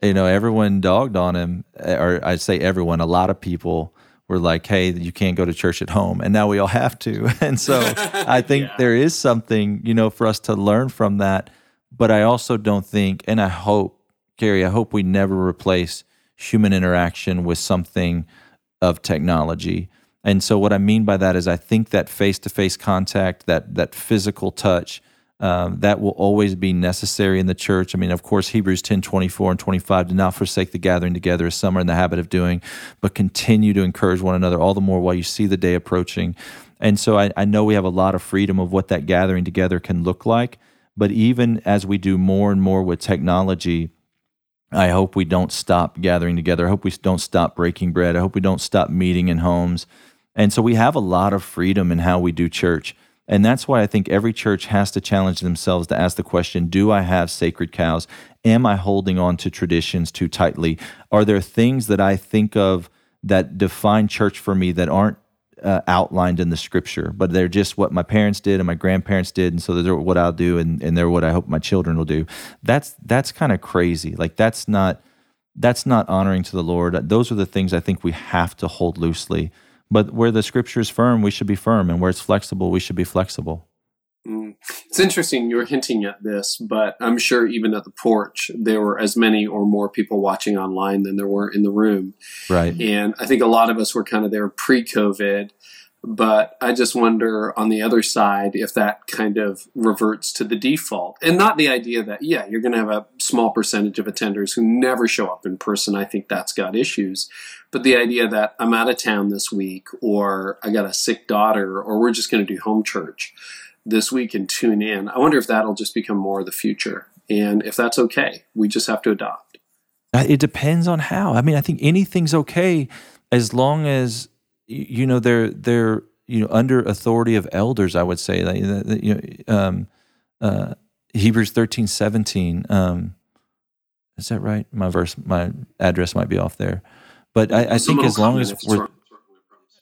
you know, everyone dogged on him, eh, or I'd say everyone, a lot of people were like, hey, you can't go to church at home. And now we all have to. <laughs> And so <laughs> I think yeah. there is something, you know, for us to learn from that. But I also don't think, and I hope, Carey, I hope we never replace human interaction with something of technology. And so what I mean by that is I think that face-to-face contact, that that physical touch, um, that will always be necessary in the church. I mean, of course, Hebrews 10 24 and 25 do not forsake the gathering together as some are in the habit of doing, but continue to encourage one another all the more while you see the day approaching. And so I, I know we have a lot of freedom of what that gathering together can look like. But even as we do more and more with technology, I hope we don't stop gathering together. I hope we don't stop breaking bread. I hope we don't stop meeting in homes. And so we have a lot of freedom in how we do church. And that's why I think every church has to challenge themselves to ask the question Do I have sacred cows? Am I holding on to traditions too tightly? Are there things that I think of that define church for me that aren't uh, outlined in the scripture, but they're just what my parents did and my grandparents did, and so they're what I'll do, and, and they're what I hope my children will do. That's that's kind of crazy. Like that's not that's not honoring to the Lord. Those are the things I think we have to hold loosely. But where the scripture is firm, we should be firm, and where it's flexible, we should be flexible. Mm. It's interesting you're hinting at this, but I'm sure even at the porch, there were as many or more people watching online than there were in the room. Right. And I think a lot of us were kind of there pre COVID. But I just wonder on the other side if that kind of reverts to the default. And not the idea that, yeah, you're going to have a small percentage of attenders who never show up in person. I think that's got issues. But the idea that I'm out of town this week, or I got a sick daughter, or we're just going to do home church this week and tune in. I wonder if that'll just become more of the future. And if that's okay, we just have to adopt. Uh, it depends on how. I mean, I think anything's okay as long as you know they're they're you know under authority of elders. I would say that you know um, uh, Hebrews thirteen seventeen. Um, is that right? My verse, my address might be off there, but I, I think as long as we're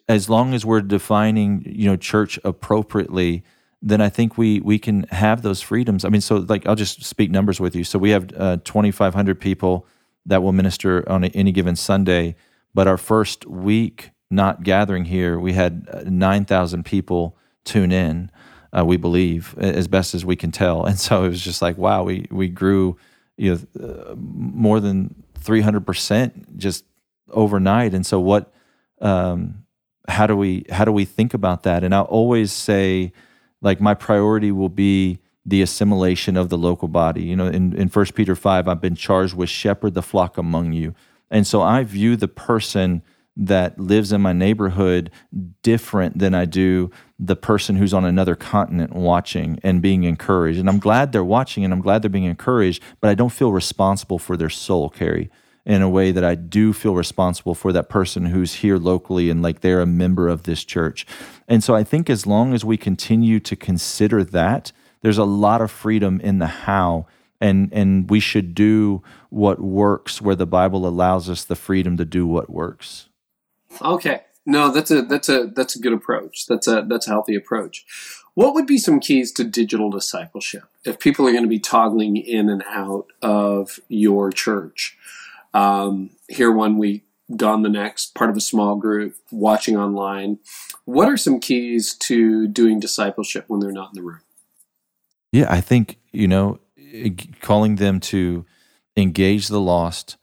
as long as we're defining you know church appropriately then I think we we can have those freedoms. I mean, so like I'll just speak numbers with you. So we have uh, 2,500 people that will minister on a, any given Sunday, but our first week not gathering here, we had uh, 9,000 people tune in. Uh, we believe as best as we can tell, and so it was just like wow, we we grew you know uh, more than 300 percent just overnight. And so what? Um, how do we how do we think about that? And I always say like my priority will be the assimilation of the local body. You know, in, in 1 Peter 5, I've been charged with shepherd the flock among you. And so I view the person that lives in my neighborhood different than I do the person who's on another continent watching and being encouraged. And I'm glad they're watching and I'm glad they're being encouraged, but I don't feel responsible for their soul, Carey in a way that I do feel responsible for that person who's here locally and like they're a member of this church. And so I think as long as we continue to consider that, there's a lot of freedom in the how and and we should do what works where the Bible allows us the freedom to do what works. Okay. No, that's a that's a that's a good approach. That's a that's a healthy approach. What would be some keys to digital discipleship if people are going to be toggling in and out of your church? Um, here one week, gone the next, part of a small group, watching online. What are some keys to doing discipleship when they're not in the room? Yeah, I think, you know, calling them to engage the lost,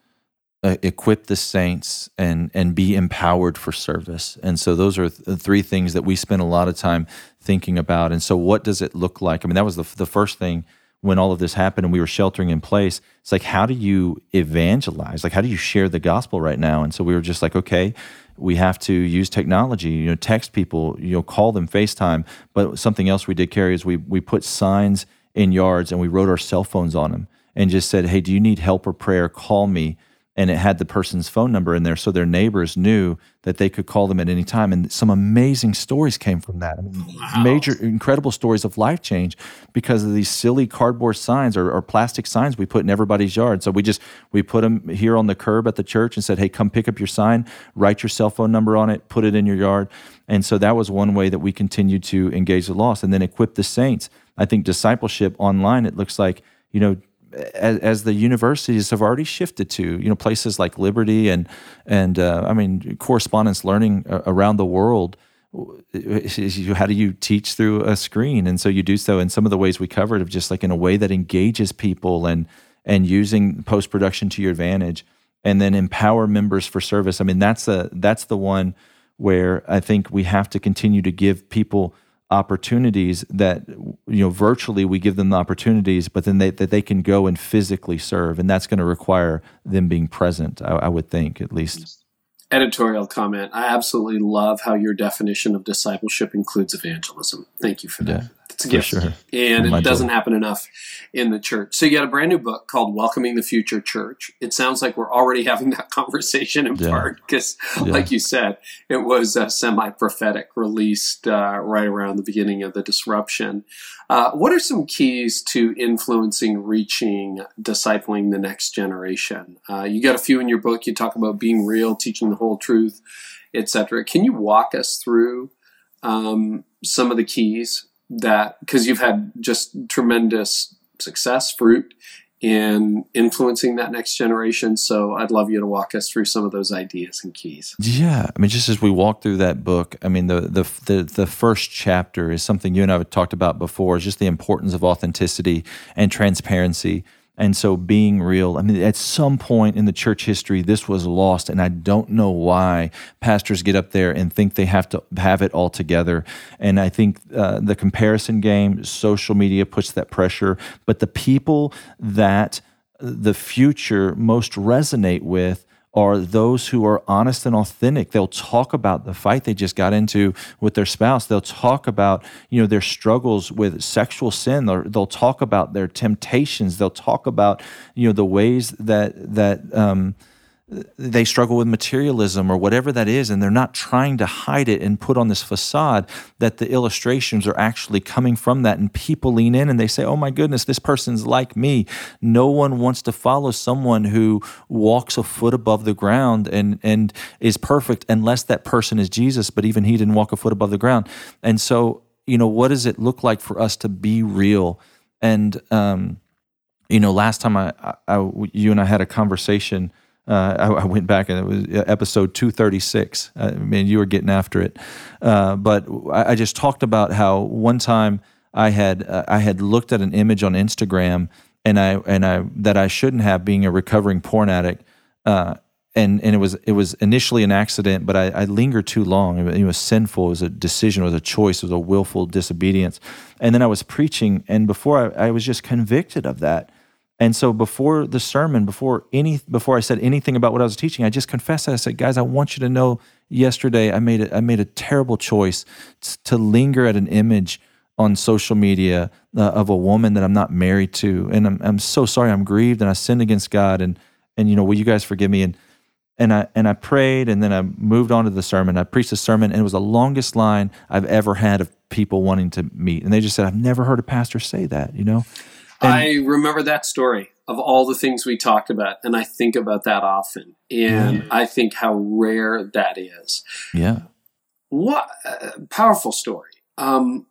uh, equip the saints, and and be empowered for service. And so those are th- three things that we spend a lot of time thinking about. And so, what does it look like? I mean, that was the the first thing when all of this happened and we were sheltering in place it's like how do you evangelize? Like how do you share the gospel right now? And so we were just like okay we have to use technology you know text people you know call them facetime. But something else we did Carey is we we put signs in yards and we wrote our cell phones on them and just said hey do you need help or prayer? Call me and it had the person's phone number in there so their neighbors knew that they could call them at any time. And some amazing stories came from that. I mean, wow. major incredible stories of life change because of these silly cardboard signs or, or, plastic signs we put in everybody's yard. So we just we put them here on the curb at the church and said hey come pick up your sign write your cell phone number on it put it in your yard. And so that was one way that we continued to engage the lost and then equip the saints. I think discipleship online it looks like you know as, as, the universities have already shifted to, you know, places like Liberty and and uh, I mean correspondence learning around the world. How do you teach through a screen? And so you do so in some of the ways we covered of just like in a way that engages people and and using post production to your advantage, and then empower members for service. I mean that's a that's the one where I think we have to continue to give people opportunities that you know virtually we give them the opportunities but then they, that they can go and physically serve and that's going to require them being present I, I, would think at least. Editorial comment. I absolutely love how your definition of discipleship includes evangelism. Thank you for that. Yeah. It's a gift. sure. And it doesn't joy. happen enough in the church. So you got a brand new book called Welcoming the Future Church. It sounds like we're already <laughs> having that conversation in Yeah. part because, Yeah. like you said, it was uh, semi prophetic, released uh, right around the beginning of the disruption. Uh, what are some keys to influencing, reaching, discipling the next generation? Uh, you got a few in your book. You talk about being real, teaching the whole truth, etc. Can you walk us through um, some of the keys that because you've had just tremendous success, fruit in influencing that next generation. So I'd love you to walk us through some of those ideas and keys. Yeah, I mean, just as we walk through that book, I mean, the the the, the first chapter is something you and I have talked about before. Is just the importance of authenticity and transparency, and so being real. I mean, at some point in the church history, this was lost, and I don't know why pastors get up there and think they have to have it all together. And I think uh, the comparison game, social media puts that pressure, but the people that the future most resonate with are those who are honest and authentic. They'll talk about the fight they just got into with their spouse. They'll talk about, you know, their struggles with sexual sin. Or they'll talk about their temptations. They'll talk about, you know, the ways that that um, they struggle with materialism or whatever that is, and they're not trying to hide it and put on this facade that the illustrations are actually coming from that. And people lean in and they say, Oh my goodness, this person's like me. No one wants to follow someone who walks a foot above the ground and, and is perfect unless that person is Jesus, but even he didn't walk a foot above the ground. And so, you know, what does it look like for us to be real? And, um, you know, last time I, I, I you and I had a conversation, uh, I, I went back and it was episode 236. I mean, you were getting after it. Uh, but I, I just talked about how one time I had, uh, I had looked at an image on Instagram and I, and I, that I shouldn't have being a recovering porn addict. Uh, and, and it was, it was initially an accident, but I, I lingered too long. It, it was sinful. It was a decision. It was a choice. It was a willful disobedience. And then I was preaching. And before I, I was just convicted of that. And so before the sermon, before any before I said anything about what I was teaching, I just confessed that I said, "Guys, I want you to know yesterday I made a, I made a terrible choice t- to linger at an image on social media uh, of a woman that I'm not married to, and I'm I'm so sorry. I'm grieved, and I sinned against God, and and you know, will you guys forgive me?" And and I and I prayed, and then I moved on to the sermon. I preached the sermon, and it was the longest line I've ever had of people wanting to meet, and they just said, "I've never heard a pastor say that," you know. I remember that story of all the things we talked about, and I think about that often. And I think how rare that is. Yeah. What uh, powerful story. Um,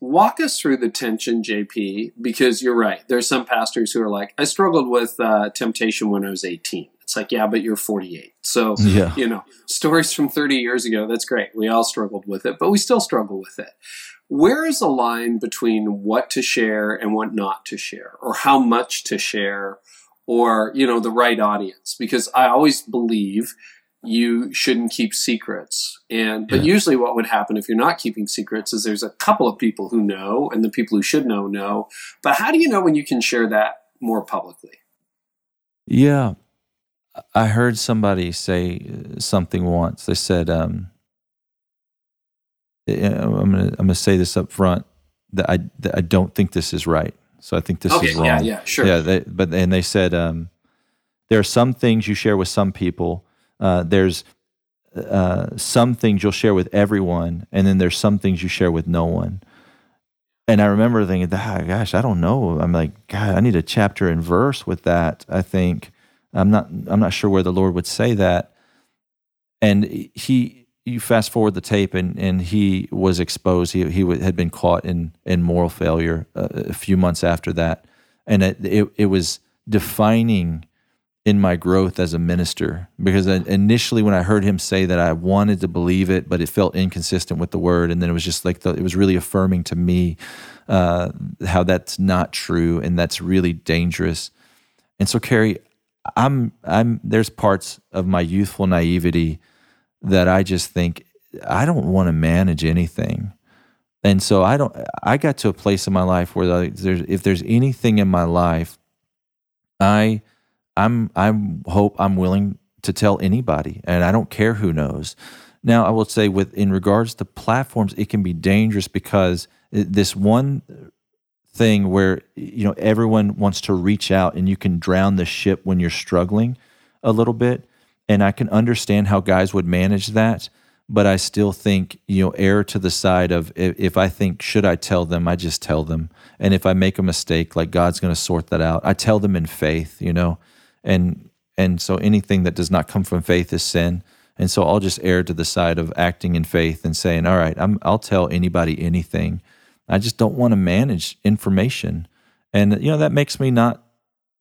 walk us through the tension, JP, because you're right. There's some pastors who are like, I struggled with uh, temptation when I was 18. It's like, yeah, but you're 48. So, Yeah. you know, stories from 30 years ago, that's great. We all struggled with it, but we still struggle with it. Where is the line between what to share and what not to share, or how much to share, or, you know, the right audience? Because I always believe you shouldn't keep secrets. And, but Yeah. usually what would happen if you're not keeping secrets is there's a couple of people who know, and the people who should know, know. But how do you know when you can share that more publicly? Yeah. I heard somebody say uh, something once. They said, um, I'm going to I'm gonna say this up front that I, that I don't think this is right. So I think this okay, is wrong. yeah, yeah, sure. Yeah, they, but and they said um, there are some things you share with some people. Uh, there's uh, some things you'll share with everyone, and then there's some things you share with no one. And I remember thinking, ah, gosh, I don't know. I'm like, God, I need a chapter and verse with that. I think I'm not. I'm not sure where the Lord would say that. And he, you fast forward the tape, and and he was exposed. He he had been caught in in moral failure uh, a few months after that, and it it, it was defining in my growth as a minister because initially when I heard him say that I wanted to believe it, but it felt inconsistent with the word, and then it was just like the, it was really affirming to me uh, how that's not true and that's really dangerous. And so, Carey, I'm I'm there's parts of my youthful naivety that I just think I don't want to manage anything. And so I don't I got to a place in my life where there's if there's anything in my life I I'm I'm hope I'm willing to tell anybody and I don't care who knows. Now I will say with in regards to platforms it can be dangerous because uh, this one thing where you know everyone wants to reach out and you can drown the ship when you're struggling a little bit and I can understand how guys would manage that but I still think you know err to the side of if, if I think should I tell them? I just tell them. And if I make a mistake like God's going to sort that out. I tell them in faith you know? And and so anything that does not come from faith is sin. And so I'll just err to the side of acting in faith and saying all right I'm, I'll tell anybody anything. I just don't want to manage information. And, you know, that makes me not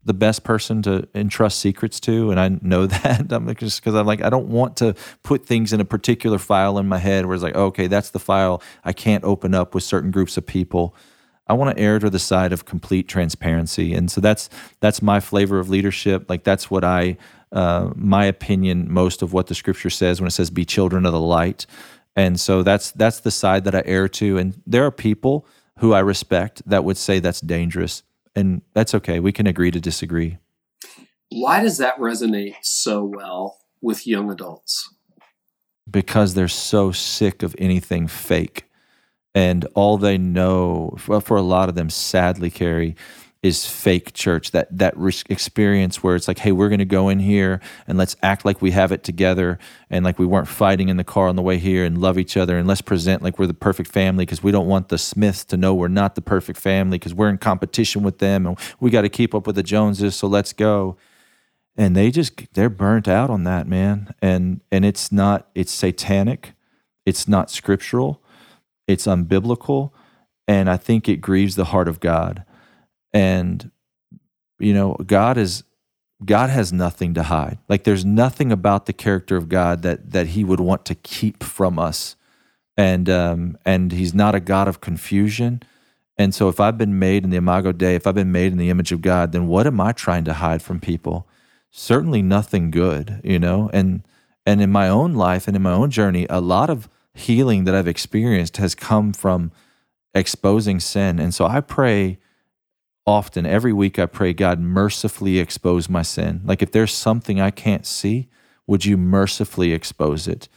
the best person to entrust secrets to. And I know <laughs> that I'm just because I'm like, I don't want to put things in a particular file in my head where it's like, okay, that's the file I can't open up with certain groups of people. I want to err to the side of complete transparency. And so that's that's my flavor of leadership. Like that's what I uh, my opinion, most of what the scripture says when it says be children of the light. And so that's that's the side that I err to. And there are people who I respect that would say that's dangerous. And that's okay. We can agree to disagree. Why does that resonate so well with young adults? Because they're so sick of anything fake. And all they know, well, for a lot of them, sadly, Carey, is fake church that that experience where it's like hey we're going to go in here and let's act like we have it together and like we weren't fighting in the car on the way here and love each other and let's present like we're the perfect family because we don't want the smiths to know we're not the perfect family because we're in competition with them and we got to keep up with the joneses so let's go. And they just they're burnt out on that man. And and it's not it's satanic. It's not scriptural. It's unbiblical. And i think it grieves the heart of god and you know god is god has nothing to hide. Like there's nothing about the character of god that that he would want to keep from us. And um and he's not a god of confusion. And so if i've been made in the imago dei if i've been made in the image of god then what am i trying to hide from people? Certainly nothing good you know? And and in my own life and in my own journey a lot of healing that i've experienced has come from exposing sin. And so i pray often, every week, I pray, God, mercifully expose my sin. Like if there's something I can't see, would you mercifully expose it?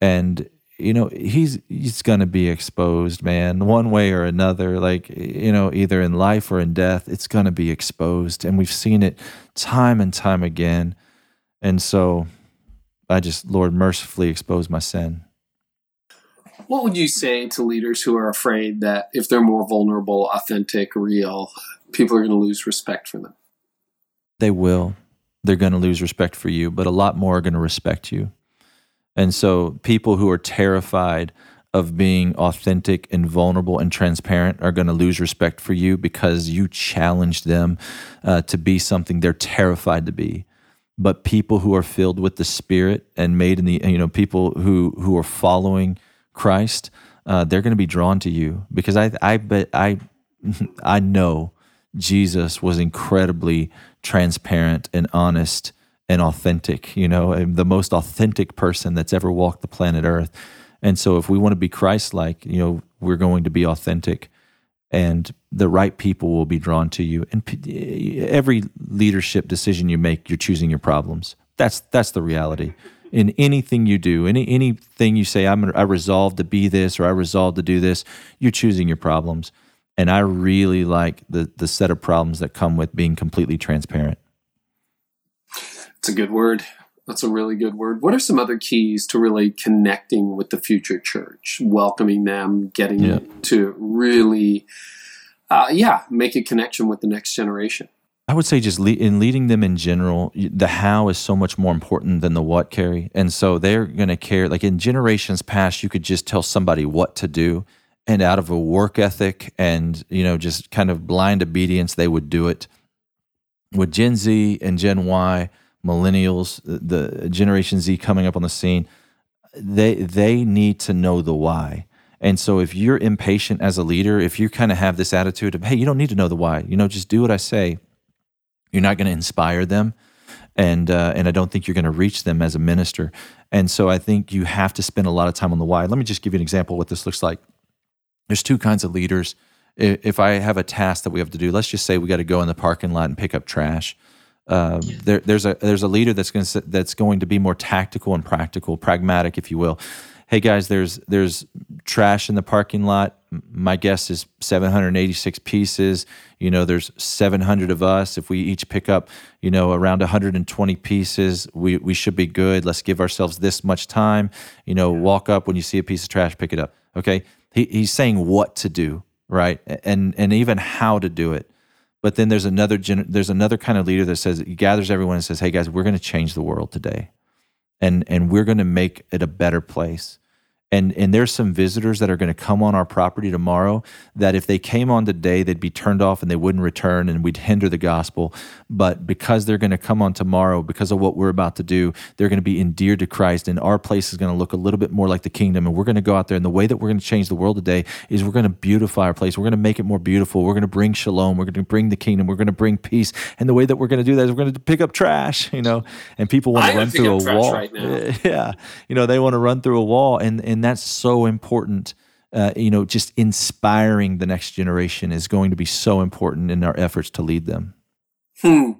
And you know he's he's going to be exposed man one way or another like you know either in life or in death it's going to be exposed and we've seen it time and time again and so i just lord mercifully expose my sin what would you say to leaders who are afraid that if they're more vulnerable authentic real people are going to lose respect for them. They will. They're going to lose respect for you, but a lot more are going to respect you. And so, people who are terrified of being authentic and vulnerable and transparent are going to lose respect for you because you challenged them uh, to be something they're terrified to be. But people who are filled with the Spirit and made in the, you know, people who who are following Christ, uh, they're going to be drawn to you because I, I bet I, <laughs> I know Jesus was incredibly transparent and honest and authentic, you know, the most authentic person that's ever walked the planet Earth. And so if we want to be Christ like, you know, we're going to be authentic and the right people will be drawn to you. And every leadership decision you make, you're choosing your problems. That's that's the reality. In anything you do, any anything you say, I'm I resolve to be this or I resolve to do this, you're choosing your problems. And I really like the the set of problems that come with being completely transparent. It's a good word. That's a really good word. What are some other keys to really connecting with the future church, welcoming them, getting yeah. to really, uh, yeah, make a connection with the next generation? I would say just le- in leading them in general, the how is so much more important than the what, Carey. And so they're going to care. Like in generations past, you could just tell somebody what to do and out of a work ethic and you know just kind of blind obedience they would do it. With gen z and gen y millennials the generation z coming up on the scene they they need to know the why. And so if you're impatient as a leader if you kind of have this attitude of hey you don't need to know the why. You know just do what i say. You're not going to inspire them and uh, and I don't think you're going to reach them as a minister. And so I think you have to spend a lot of time on the why. Let me just give you an example of what this looks like there's two kinds of leaders. If I have a task that we have to do, let's just say we got to go in the parking lot and pick up trash. Um, there, there's a there's a leader that's going to that's going to be more tactical and practical, pragmatic, if you will. Hey guys, there's there's trash in the parking lot. my guess is 786 pieces. You know, there's 700 of us. If we each pick up, you know, around 120 pieces, we, we should be good. Let's give ourselves this much time. You know, walk up when you see a piece of trash, pick it up. Okay. He, he's saying what to do, right? And, and even how to do it. But then there's another, there's another kind of leader that says, he gathers everyone and says, hey guys, we're going to change the world today. And, and we're going to make it a better place and and there's some visitors that are going to come on our property tomorrow that if they came on today they'd be turned off and they wouldn't return and we'd hinder the gospel. But because they're going to come on tomorrow because of what we're about to do they're going to be endeared to Christ and our place is going to look a little bit more like the kingdom. And we're going to go out there and the way that we're going to change the world today is we're going to beautify our place. We're going to make it more beautiful. We're going to bring shalom. We're going to bring the kingdom. We're going to bring peace. And the way that we're going to do that is we're going to pick up trash you know and people want to run through a wall. right <laughs> yeah. You know they want to run through a wall and and that's so important. Uh, you know, just inspiring the next generation is going to be so important in our efforts to lead them. Hmm.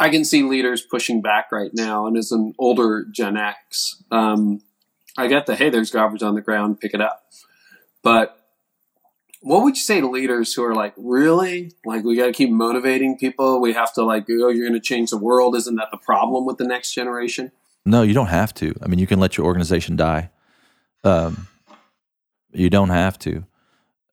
I can see leaders pushing back right now, and as an older Gen X, um, I get the hey, there's garbage on the ground, pick it up. But what would you say to leaders who are like, really? Like, we got to keep motivating people. We have to, like, oh, you're going to change the world. Isn't that the problem with the next generation? No, you don't have to. I mean, you can let your organization die. Um, you don't have to.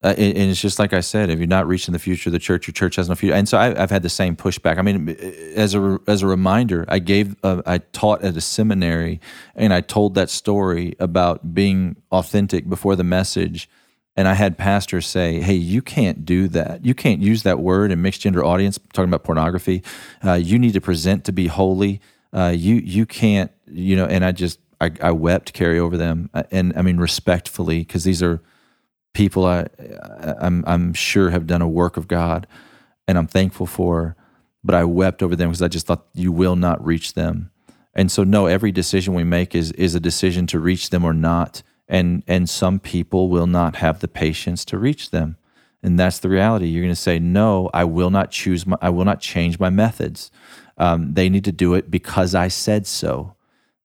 Uh, and, it's just like I said, if you're not reaching the future of the church, your church has no future. And so I, have had the same pushback. I mean, as a as a reminder, I gave uh, I taught at a seminary, and I told that story about being authentic before the message. And I had pastors say, "Hey, you can't do that. You can't use that word in mixed gender audience talking about pornography. Uh, you need to present to be holy. Uh, you you can't, you know." And I just I, I wept Carey over them, uh, and I mean respectfully because these are people I I'm I'm sure have done a work of God, and I'm thankful for. But I wept over them because I just thought you will not reach them, and so no, every decision we make is is a decision to reach them or not, and and some people will not have the patience to reach them, and that's the reality. You're going to say no, I will not choose my I will not change my methods. Um, they need to do it because I said so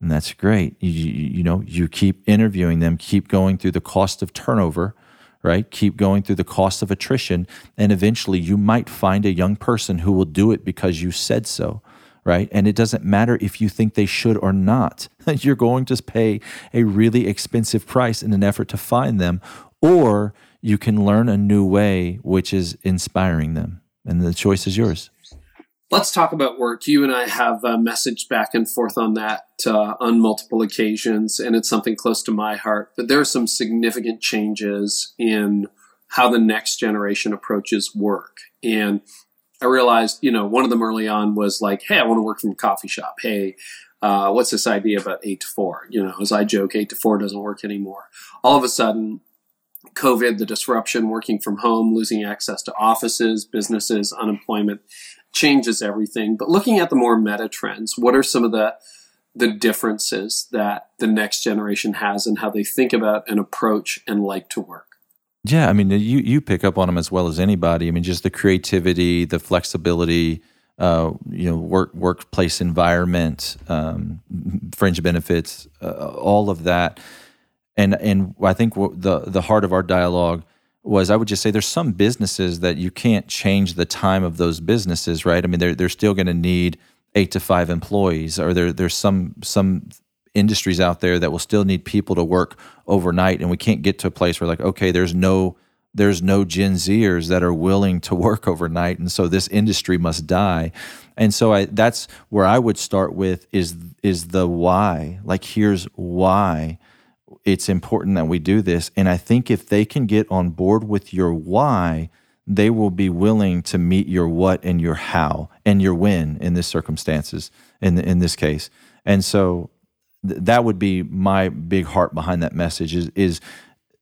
and that's great. You, you, know, you keep interviewing them, keep going through the cost of turnover, right? Keep going through the cost of attrition, and eventually you might find a young person who will do it because you said so, right? And it doesn't matter if you think they should or not. <laughs> You're going to pay a really expensive price in an effort to find them, or you can learn a new way, which is inspiring them. And the choice is yours. Let's talk about work. You and I have uh, messaged back and forth on that uh, on multiple occasions, and it's something close to my heart. But there are some significant changes in how the next generation approaches work. And I realized, you know, one of them early on was like, hey, I want to work from a coffee shop. Hey, uh, what's this idea about eight to four? You know, as I joke, eight to four doesn't work anymore. All of a sudden, COVID, the disruption, working from home, losing access to offices, businesses, unemployment changes everything. But looking at the more meta trends, what are some of the the differences that the next generation has and how they think about and approach and like to work? Yeah, I mean, you you pick up on them as well as anybody. I mean, just the creativity, the flexibility, uh, you know, work workplace environment, um, fringe benefits, uh, all of that, and and I think the the heart of our dialogue was I would just say there's some businesses that you can't change the time of those businesses, right? I mean, they're they're still going to need eight to five employees, or there there's some some industries out there that will still need people to work overnight, and we can't get to a place where like, okay, there's no there's no Gen Zers that are willing to work overnight, and so this industry must die. And so I that's where I would start with is is the why. Like here's why it's important that we do this. And I think if they can get on board with your why, they will be willing to meet your what and your how and your when in this circumstances in in this case. And so th- that would be my big heart behind that message is is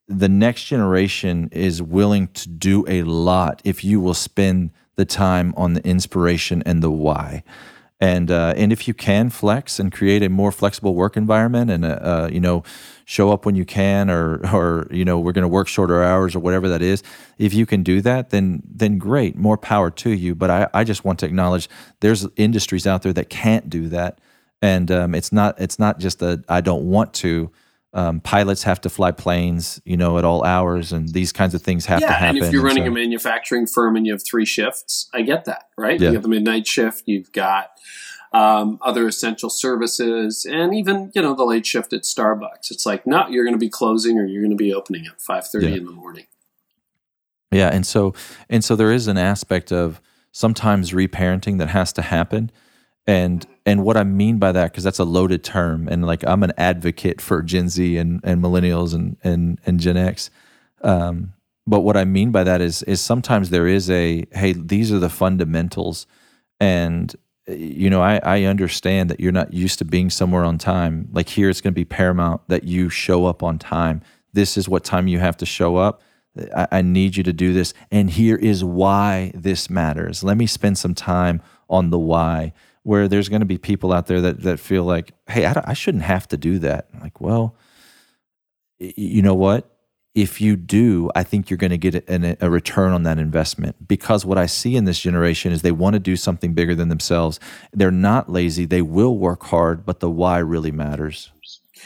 the next generation is willing to do a lot if you will spend the time on the inspiration and the why and uh, and if you can flex and create a more flexible work environment and uh, uh you know show up when you can or or you know we're going to work shorter hours or whatever that is if you can do that then then great more power to you. But i, I just want to acknowledge there's industries out there that can't do that. And um, it's not it's not just a i don't want to um, pilots have to fly planes, you know, at all hours, and these kinds of things have yeah, to happen. and if you're running so, a manufacturing firm and you have three shifts, I get that, right? Yeah. You have the midnight shift, you've got um, other essential services, and even you know the late shift at Starbucks. It's like, no, you're going to be closing or you're going to be opening at five thirty Yeah. in the morning. yeah, and so and so there is an aspect of sometimes reparenting that has to happen, and and what I mean by that because that's a loaded term, and like I'm an advocate for Gen Z and and millennials and and and Gen X. Um, but what I mean by that is is sometimes there is a hey, these are the fundamentals, and uh, you know I, I understand that you're not used to being somewhere on time. Like here, it's going to be paramount that you show up on time. This is what time you have to show up. I, I need you to do this, and here is why this matters. Let me spend some time on the why. Where there's going to be people out there that that feel like, hey, I, I shouldn't have to do that. Like, well, you know what? If you do, I think you're going to get an, a return on that investment because what I see in this generation is they want to do something bigger than themselves. They're not lazy. They will work hard, but the why really matters.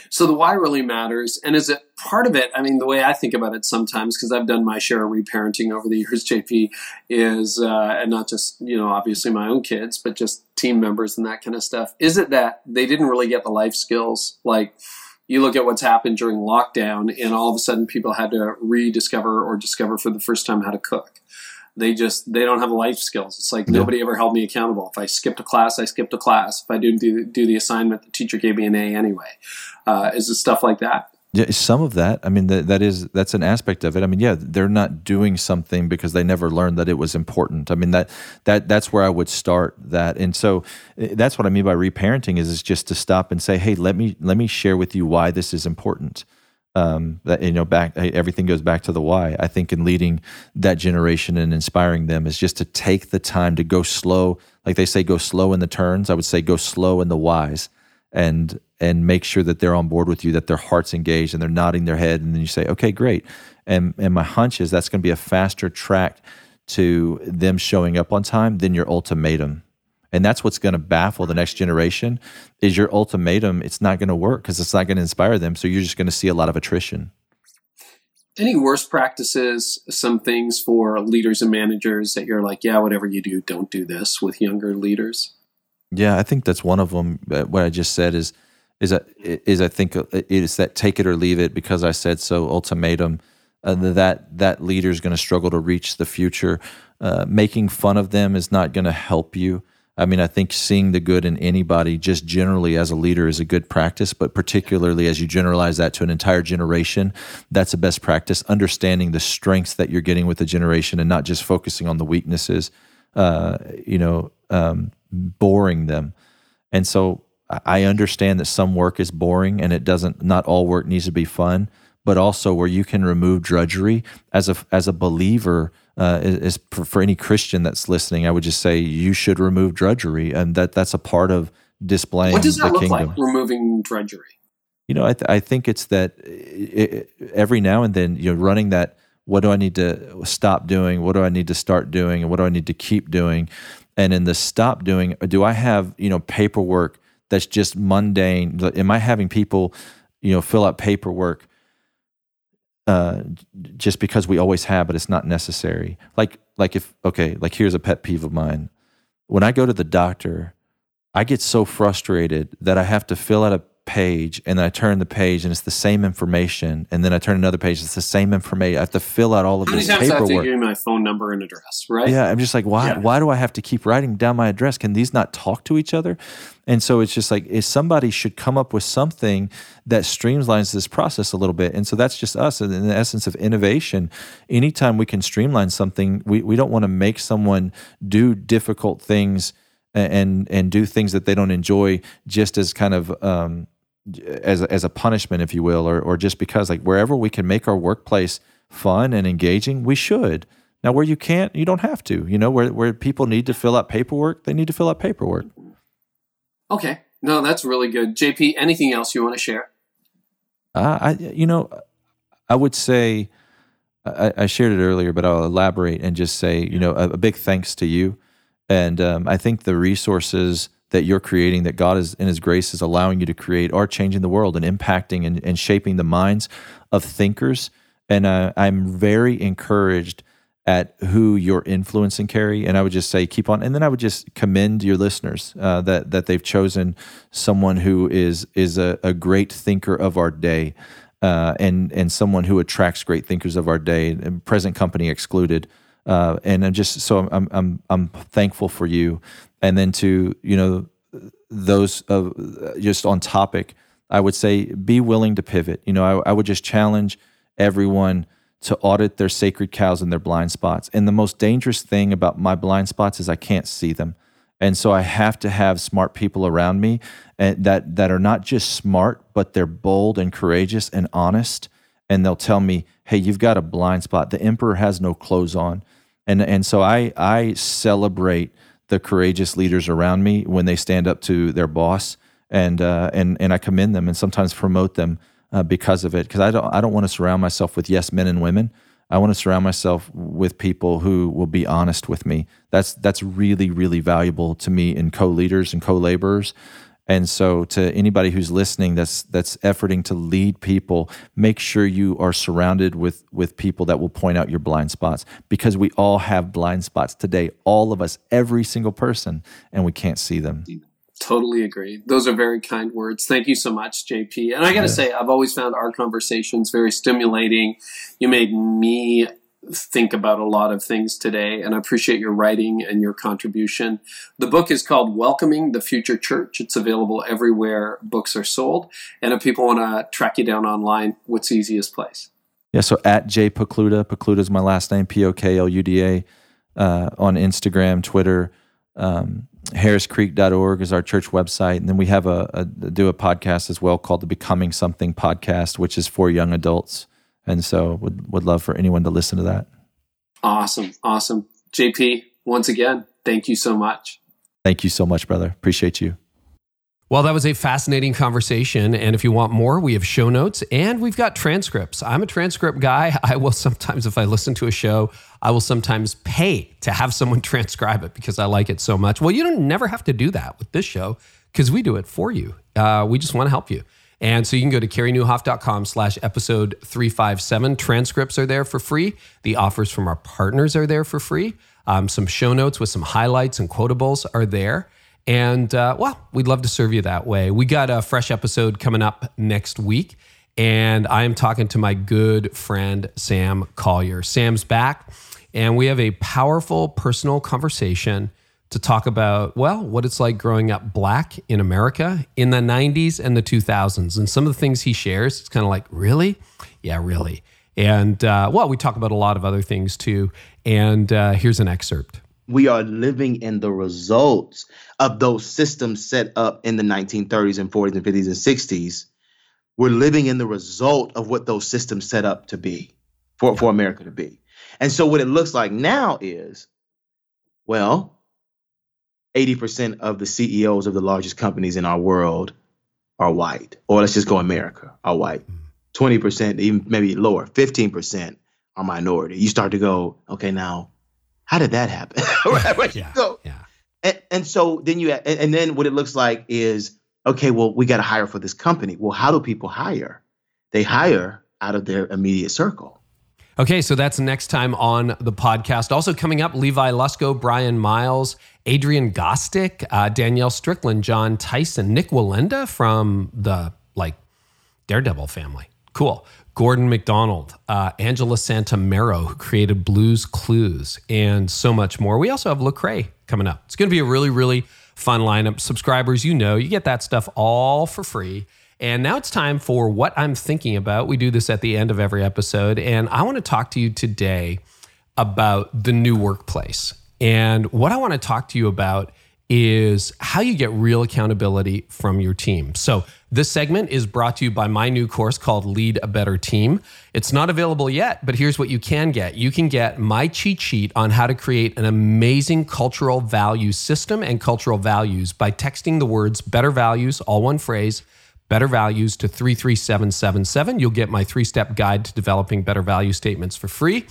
So the why really matters, and is it part of it? I mean, the way I think about it sometimes, because I've done my share of reparenting over the <laughs> years, JP, is uh, and not just you know obviously my own kids, but just team members and that kind of stuff. Is it that they didn't really get the life skills? Like you look at what's happened during lockdown, and all of a sudden people had to rediscover or discover for the first time how to cook. They just they don't have life skills. It's like Yeah. nobody ever held me accountable. If I skipped a class, I skipped a class. If I didn't do, do the assignment, the teacher gave me an A anyway. Uh, is it stuff like that? Yeah, some of that. I mean, that that is that's an aspect of it. I mean, yeah, they're not doing something because they never learned that it was important. I mean, that that that's where I would start that. And so eh, that's what I mean by reparenting is is just to stop and say, hey, let me let me share with you why this is important. Um, that you know, back eh, everything goes back to the why. I think in leading that generation and inspiring them is just to take the time to go slow. Like they say, go slow in the turns. I would say go slow in the whys and and make sure that they're on board with you, that their heart's engaged and they're nodding their head, and then you say, okay, great. And and my hunch is that's going to be a faster track to them showing up on time than your ultimatum. And that's what's going to baffle the next generation is your ultimatum. It's not going to work because it's not going to inspire them. So you're just going to see a lot of attrition. Any worst practices, some things for leaders and managers that you're like, yeah, whatever you do, don't do this with younger leaders? Yeah, I think that's one of them. What I just said is, is that is I think it is that take it or leave it because I said so ultimatum. Uh, that that leader is going to struggle to reach the future. Uh, making fun of them is not going to help you. I mean, I think seeing the good in anybody, just generally as a leader, is a good practice. But particularly as you generalize that to an entire generation, that's a best practice. Understanding the strengths that you're getting with the generation and not just focusing on the weaknesses. Uh, you know, um, boring them. And so I understand that some work is boring and it doesn't not all work needs to be fun, but also where you can remove drudgery as a as a believer uh, is, for, for any Christian that's listening, I would just say you should remove drudgery, and that that's a part of displaying What does the that look kingdom. like, removing drudgery? You know, I, th- I think it's that i i every now and then, you're running that. What do I need to stop doing? What do I need to start doing? And what do I need to keep doing? And in the stop doing, do I have you know paperwork that's just mundane? Am I having people, you know, fill out paperwork uh, just because we always have, but it's not necessary? Like, like if okay, like here's a pet peeve of mine. When I go to the doctor, I get so frustrated that I have to fill out a page and then I turn the page and it's the same information and then I turn another page it's the same information I have to fill out all of How many this times do I have to paperwork give you my phone number and address, right? yeah I'm just like why Yeah. why do I have to keep writing down my address can these not talk to each other and so it's just like if somebody should come up with something that streamlines this process a little bit and so that's just us in the essence of innovation anytime we can streamline something we, we don't want to make someone do difficult things and and do things that they don't enjoy just as kind of um, as a, as a punishment, if you will, or or just because like wherever we can make our workplace fun and engaging, we should. Now, where you can't, you don't have to. You know, where where people need to fill out paperwork, they need to fill out paperwork. Okay. No, that's really good. JP, anything else you want to share? Uh, I you know, I would say I, I shared it earlier, but I'll elaborate and just say you know a, a big thanks to you, and um, I think the resources that you're creating, that God is in His grace is allowing you to create, are changing the world and impacting and, and shaping the minds of thinkers. And uh, I'm very encouraged at who you're influencing, Carey. And I would just say, keep on. And then I would just commend your listeners uh, that that they've chosen someone who is is a, a great thinker of our day, uh, and and someone who attracts great thinkers of our day, present company excluded. Uh, and I'm just so I'm I'm I'm thankful for you. And then to you know those of just on topic, I would say be willing to pivot. You know, I, I would just challenge everyone to audit their sacred cows and their blind spots. And the most dangerous thing about my blind spots is I can't see them. And so I have to have smart people around me and that that are not just smart, but they're bold and courageous and honest. And they'll tell me, "Hey, you've got a blind spot. The emperor has no clothes on." And and so I I celebrate the courageous leaders around me when they stand up to their boss, and uh, and and I commend them and sometimes promote them uh, because of it. Because I don't I don't want to surround myself with yes men and women. I want to surround myself with people who will be honest with me. That's that's really really valuable to me in co-leaders and co-laborers. And so to anybody who's listening that's that's efforting to lead people, make sure you are surrounded with with people that will point out your blind spots because we all have blind spots today, all of us, every single person, and we can't see them. Totally agree. Those are very kind words. Thank you so much, JP. And I got to yeah. say, I've always found our conversations very stimulating. You made me think about a lot of things today, and I appreciate your writing and your contribution. The book is called Welcoming the Future Church. It's available everywhere books are sold. And if people want to track you down online, what's the easiest place? Yeah, so at J Pokluda, Pokluda is my last name, P O K L U D A, uh, on Instagram, Twitter. Um, harriscreek.org is our church website and then we have a, a, do a podcast as well called the becoming something podcast which is for young adults and so would would love for anyone to listen to that awesome awesome jp once again thank you so much thank you so much brother appreciate you well, that was a fascinating conversation. And if you want more, we have show notes and we've got transcripts. I'm a transcript guy. <laughs> I will sometimes, if I listen to a show, I will sometimes pay to have someone <laughs> transcribe it because I like it so much. Well, you don't never have to do that with this show because we do it for you. Uh, we just want to help you. And so you can go to careynieuwhof.com slash episode 357. Transcripts are there for free. The offers from our partners are there for free. Um, some show notes with some highlights and quotables are there. And uh, well, we'd love to serve you that way. We got a fresh episode coming up next week. And I am talking to my good friend, Sam Collier. Sam's back, and we have a powerful personal conversation to talk about, well, what it's like growing up black in America in the 90s and the 2000s. And some of the things he shares, it's kind of like, really? Yeah, really. And uh, well, we talk about a lot of other things too. And uh, here's an excerpt we are living in the results of those systems set up in the 1930s and 40s and 50s and 60s. We're living in the result of what those systems set up to be, for, for America to be. And so what it looks like now is, well, 80% of the CEOs of the largest companies in our world are white, or let's just go America, are white. 20%, mm. even maybe lower, 15% are minority. You start to go, okay, now how did that happen? <laughs> right? Yeah, so, yeah. And, and, so then you and, and then what it looks like is okay. Well, we got to hire for this company. Well, how do people hire? They hire out of their immediate circle. Okay, so that's next time on the podcast. Also coming up, Levi Lusko, Brian Miles, Adrian Gostick, uh, Danielle Strickland, John Tyson, Nik Wallenda from the like Daredevil family. Cool. Gordon MacDonald, uh, Angela Santomero, who created Blues Clues, and so much more. We also have Lecrae coming up. It's going to be a really, really fun lineup. Subscribers, you know, you get that stuff all for free. And now it's time for what I'm thinking about. We do this at the end of every episode, and I want to talk to you today about the new workplace. And what I want to talk to you about is how you get real accountability from your team. So, this segment is brought to you by my new course called Lead a Better Team. It's not available yet, but here's what you can get. You can get my cheat sheet on how to create an amazing cultural value system and cultural values by texting the words better values, all one phrase, better values to 33777. You'll get my three step guide to developing better value statements for free.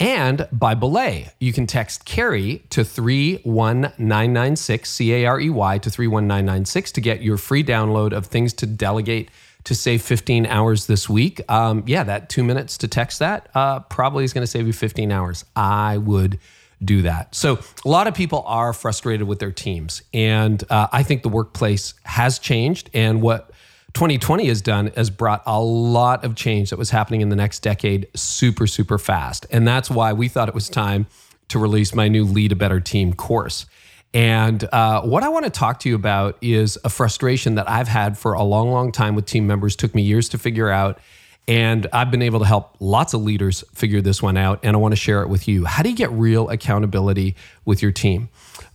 And by Belay, you can text Carey to 31996, C A R E Y, to 31996 to get your free download of things to delegate to save 15 hours this week. Um, yeah, that two minutes to text that uh, probably is going to save you 15 hours. I would do that. So, a lot of people are frustrated with their teams. And uh, I think the workplace has changed. And what 2020 has done has brought a lot of change that was happening in the next decade super, super fast. And that's why we thought it was time to release my new Lead a Better Team course. And uh, what I want to talk to you about is a frustration that I've had for a long, long time with team members. Took me years to figure out. And I've been able to help lots of leaders figure this one out. And I want to share it with you. How do you get real accountability with your team?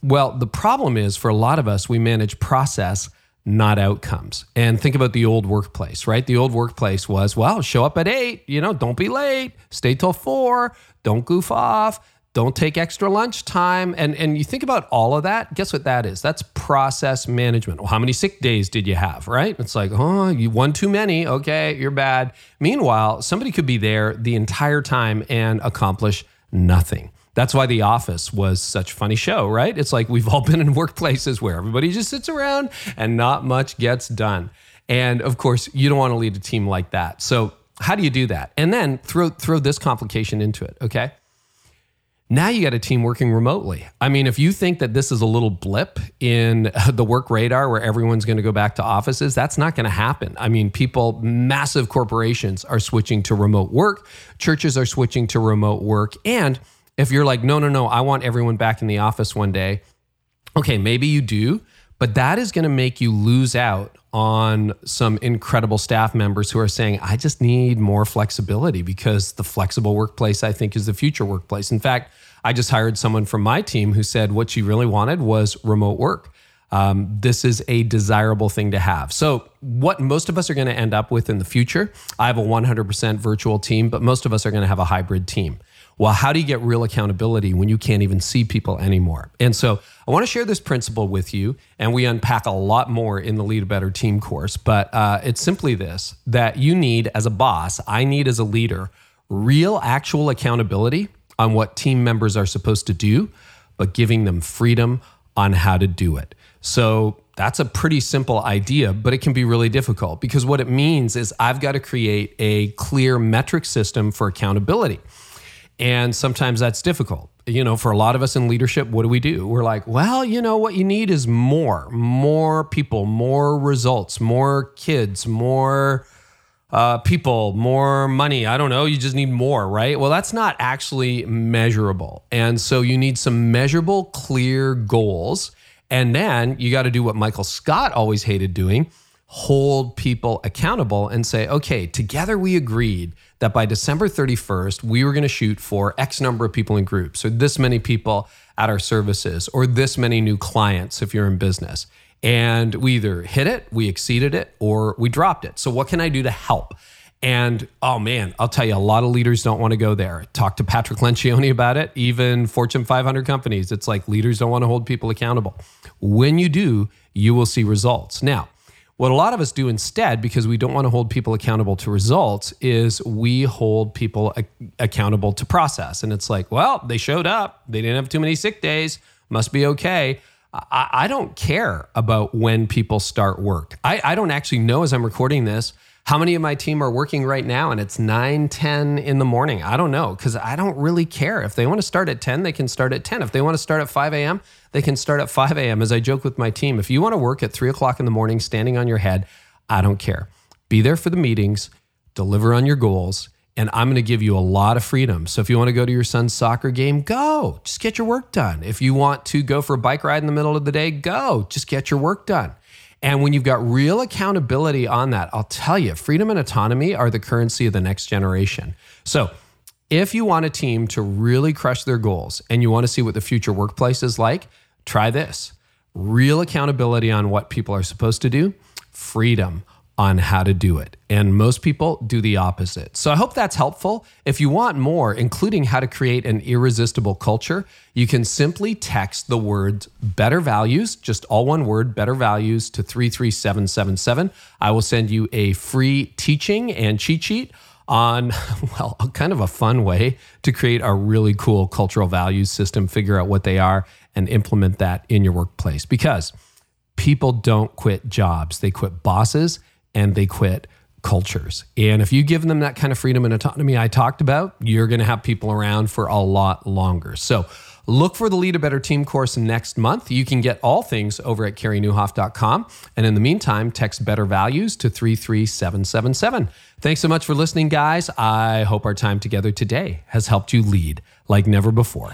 Well, the problem is for a lot of us, we manage process not outcomes. And think about the old workplace, right? The old workplace was, well, show up at eight, you know, don't be late, stay till four, don't goof off, don't take extra lunch time. And, and you think about all of that, guess what that is? That's process management. Well, how many sick days did you have, right? It's like, oh, you won too many. Okay, you're bad. Meanwhile, somebody could be there the entire time and accomplish nothing. That's why The Office was such a funny show, right? It's like we've all <laughs> been in workplaces where everybody just sits around and not much gets done. And of course, you don't want to lead a team like that. So, how do you do that? And then throw throw this complication into it, okay? Now you got a team working remotely. I mean, if you think that this is a little blip in <laughs> the work radar where everyone's going to go back to offices, that's not going to happen. I mean, people, massive corporations are switching to remote work, churches are switching to remote work, and if you're like, no, no, no, I want everyone back in the office one day, okay, maybe you do, but that is going to make you lose out on some incredible staff members who are saying, I just need more flexibility because the flexible workplace, I think, is the future workplace. In fact, I just hired someone from my team who said what she really wanted was remote work. Um, this is a desirable thing to have. So, what most of us are going to end up with in the future, I have a 100% virtual team, but most of us are going to have a hybrid team. Well, how do you get real accountability when you can't even see people anymore? And so I want to share this principle with you, and we unpack a lot more in the Lead a Better Team course. But uh, it's simply this that you need as a boss, I need as a leader, real actual accountability on what team members are supposed to do, but giving them freedom on how to do it. So that's a pretty simple idea, but it can be really difficult because what it means is I've got to create a clear metric system for accountability. And sometimes that's difficult. You know, for a lot of us in leadership, what do we do? We're like, well, you know, what you need is more, more people, more results, more kids, more uh, people, more money. I don't know. You just need more, right? Well, that's not actually measurable. And so you need some measurable, clear goals. And then you got to do what Michael Scott always hated doing hold people accountable and say, okay, together we agreed that by December 31st, we were going to shoot for X number of people in groups, or this many people at our services, or this many new clients if you're in business. And we either hit it, we exceeded it, or we dropped it. So, what can I do to help? And oh man, I'll tell you, a lot of leaders don't want to go there. Talk to Patrick Lencioni about it. Even Fortune 500 companies, it's like leaders don't want to hold people accountable. When you do, you will see results. Now, what a lot of us do instead, because we don't want to hold people accountable to results, is we hold people a- accountable to process. And it's like, well, they showed up, they didn't have too many sick days, must be okay. I, I don't care about when people start work. I, I don't actually know as I'm recording this how many of my team are working right now and it's 9 10 in the morning i don't know because i don't really care if they want to start at 10 they can start at 10 if they want to start at 5 a.m they can start at 5 a.m. As I joke with my team, if you want to work at 3 o'clock in the morning standing on your head, I don't care. Be there for the meetings, deliver on your goals, and I'm going to give you a lot of freedom. So if you want to go to your son's soccer game, go. Just get your work done. If you want to go for a bike ride in the middle of the day, go. Just get your work done. And when you've got real accountability on that, I'll tell you, freedom and autonomy are the currency of the next generation. So, if you want a team to really crush their goals and you want to see what the future workplace is like, try this real accountability on what people are supposed to do, freedom, on how to do it. And most people do the opposite. So I hope that's helpful. If you want more, including how to create an irresistible culture, you can simply text the words better values, just all one word, better values to 33777. I will send you a free teaching and cheat sheet on, <laughs> well, kind of a fun way to create a really cool cultural values system, figure out what they are, and implement that in your workplace. Because people don't quit jobs, they quit bosses and they quit cultures. And if you give them that kind of freedom and autonomy I talked about, you're going to have people around for a lot longer. So look for the Lead a Better Team course next month. You can get all things over at careynieuwhof.com. And in the meantime, text better values to 33777. Thanks so much for listening, guys. I hope our time together today has helped you lead like never before.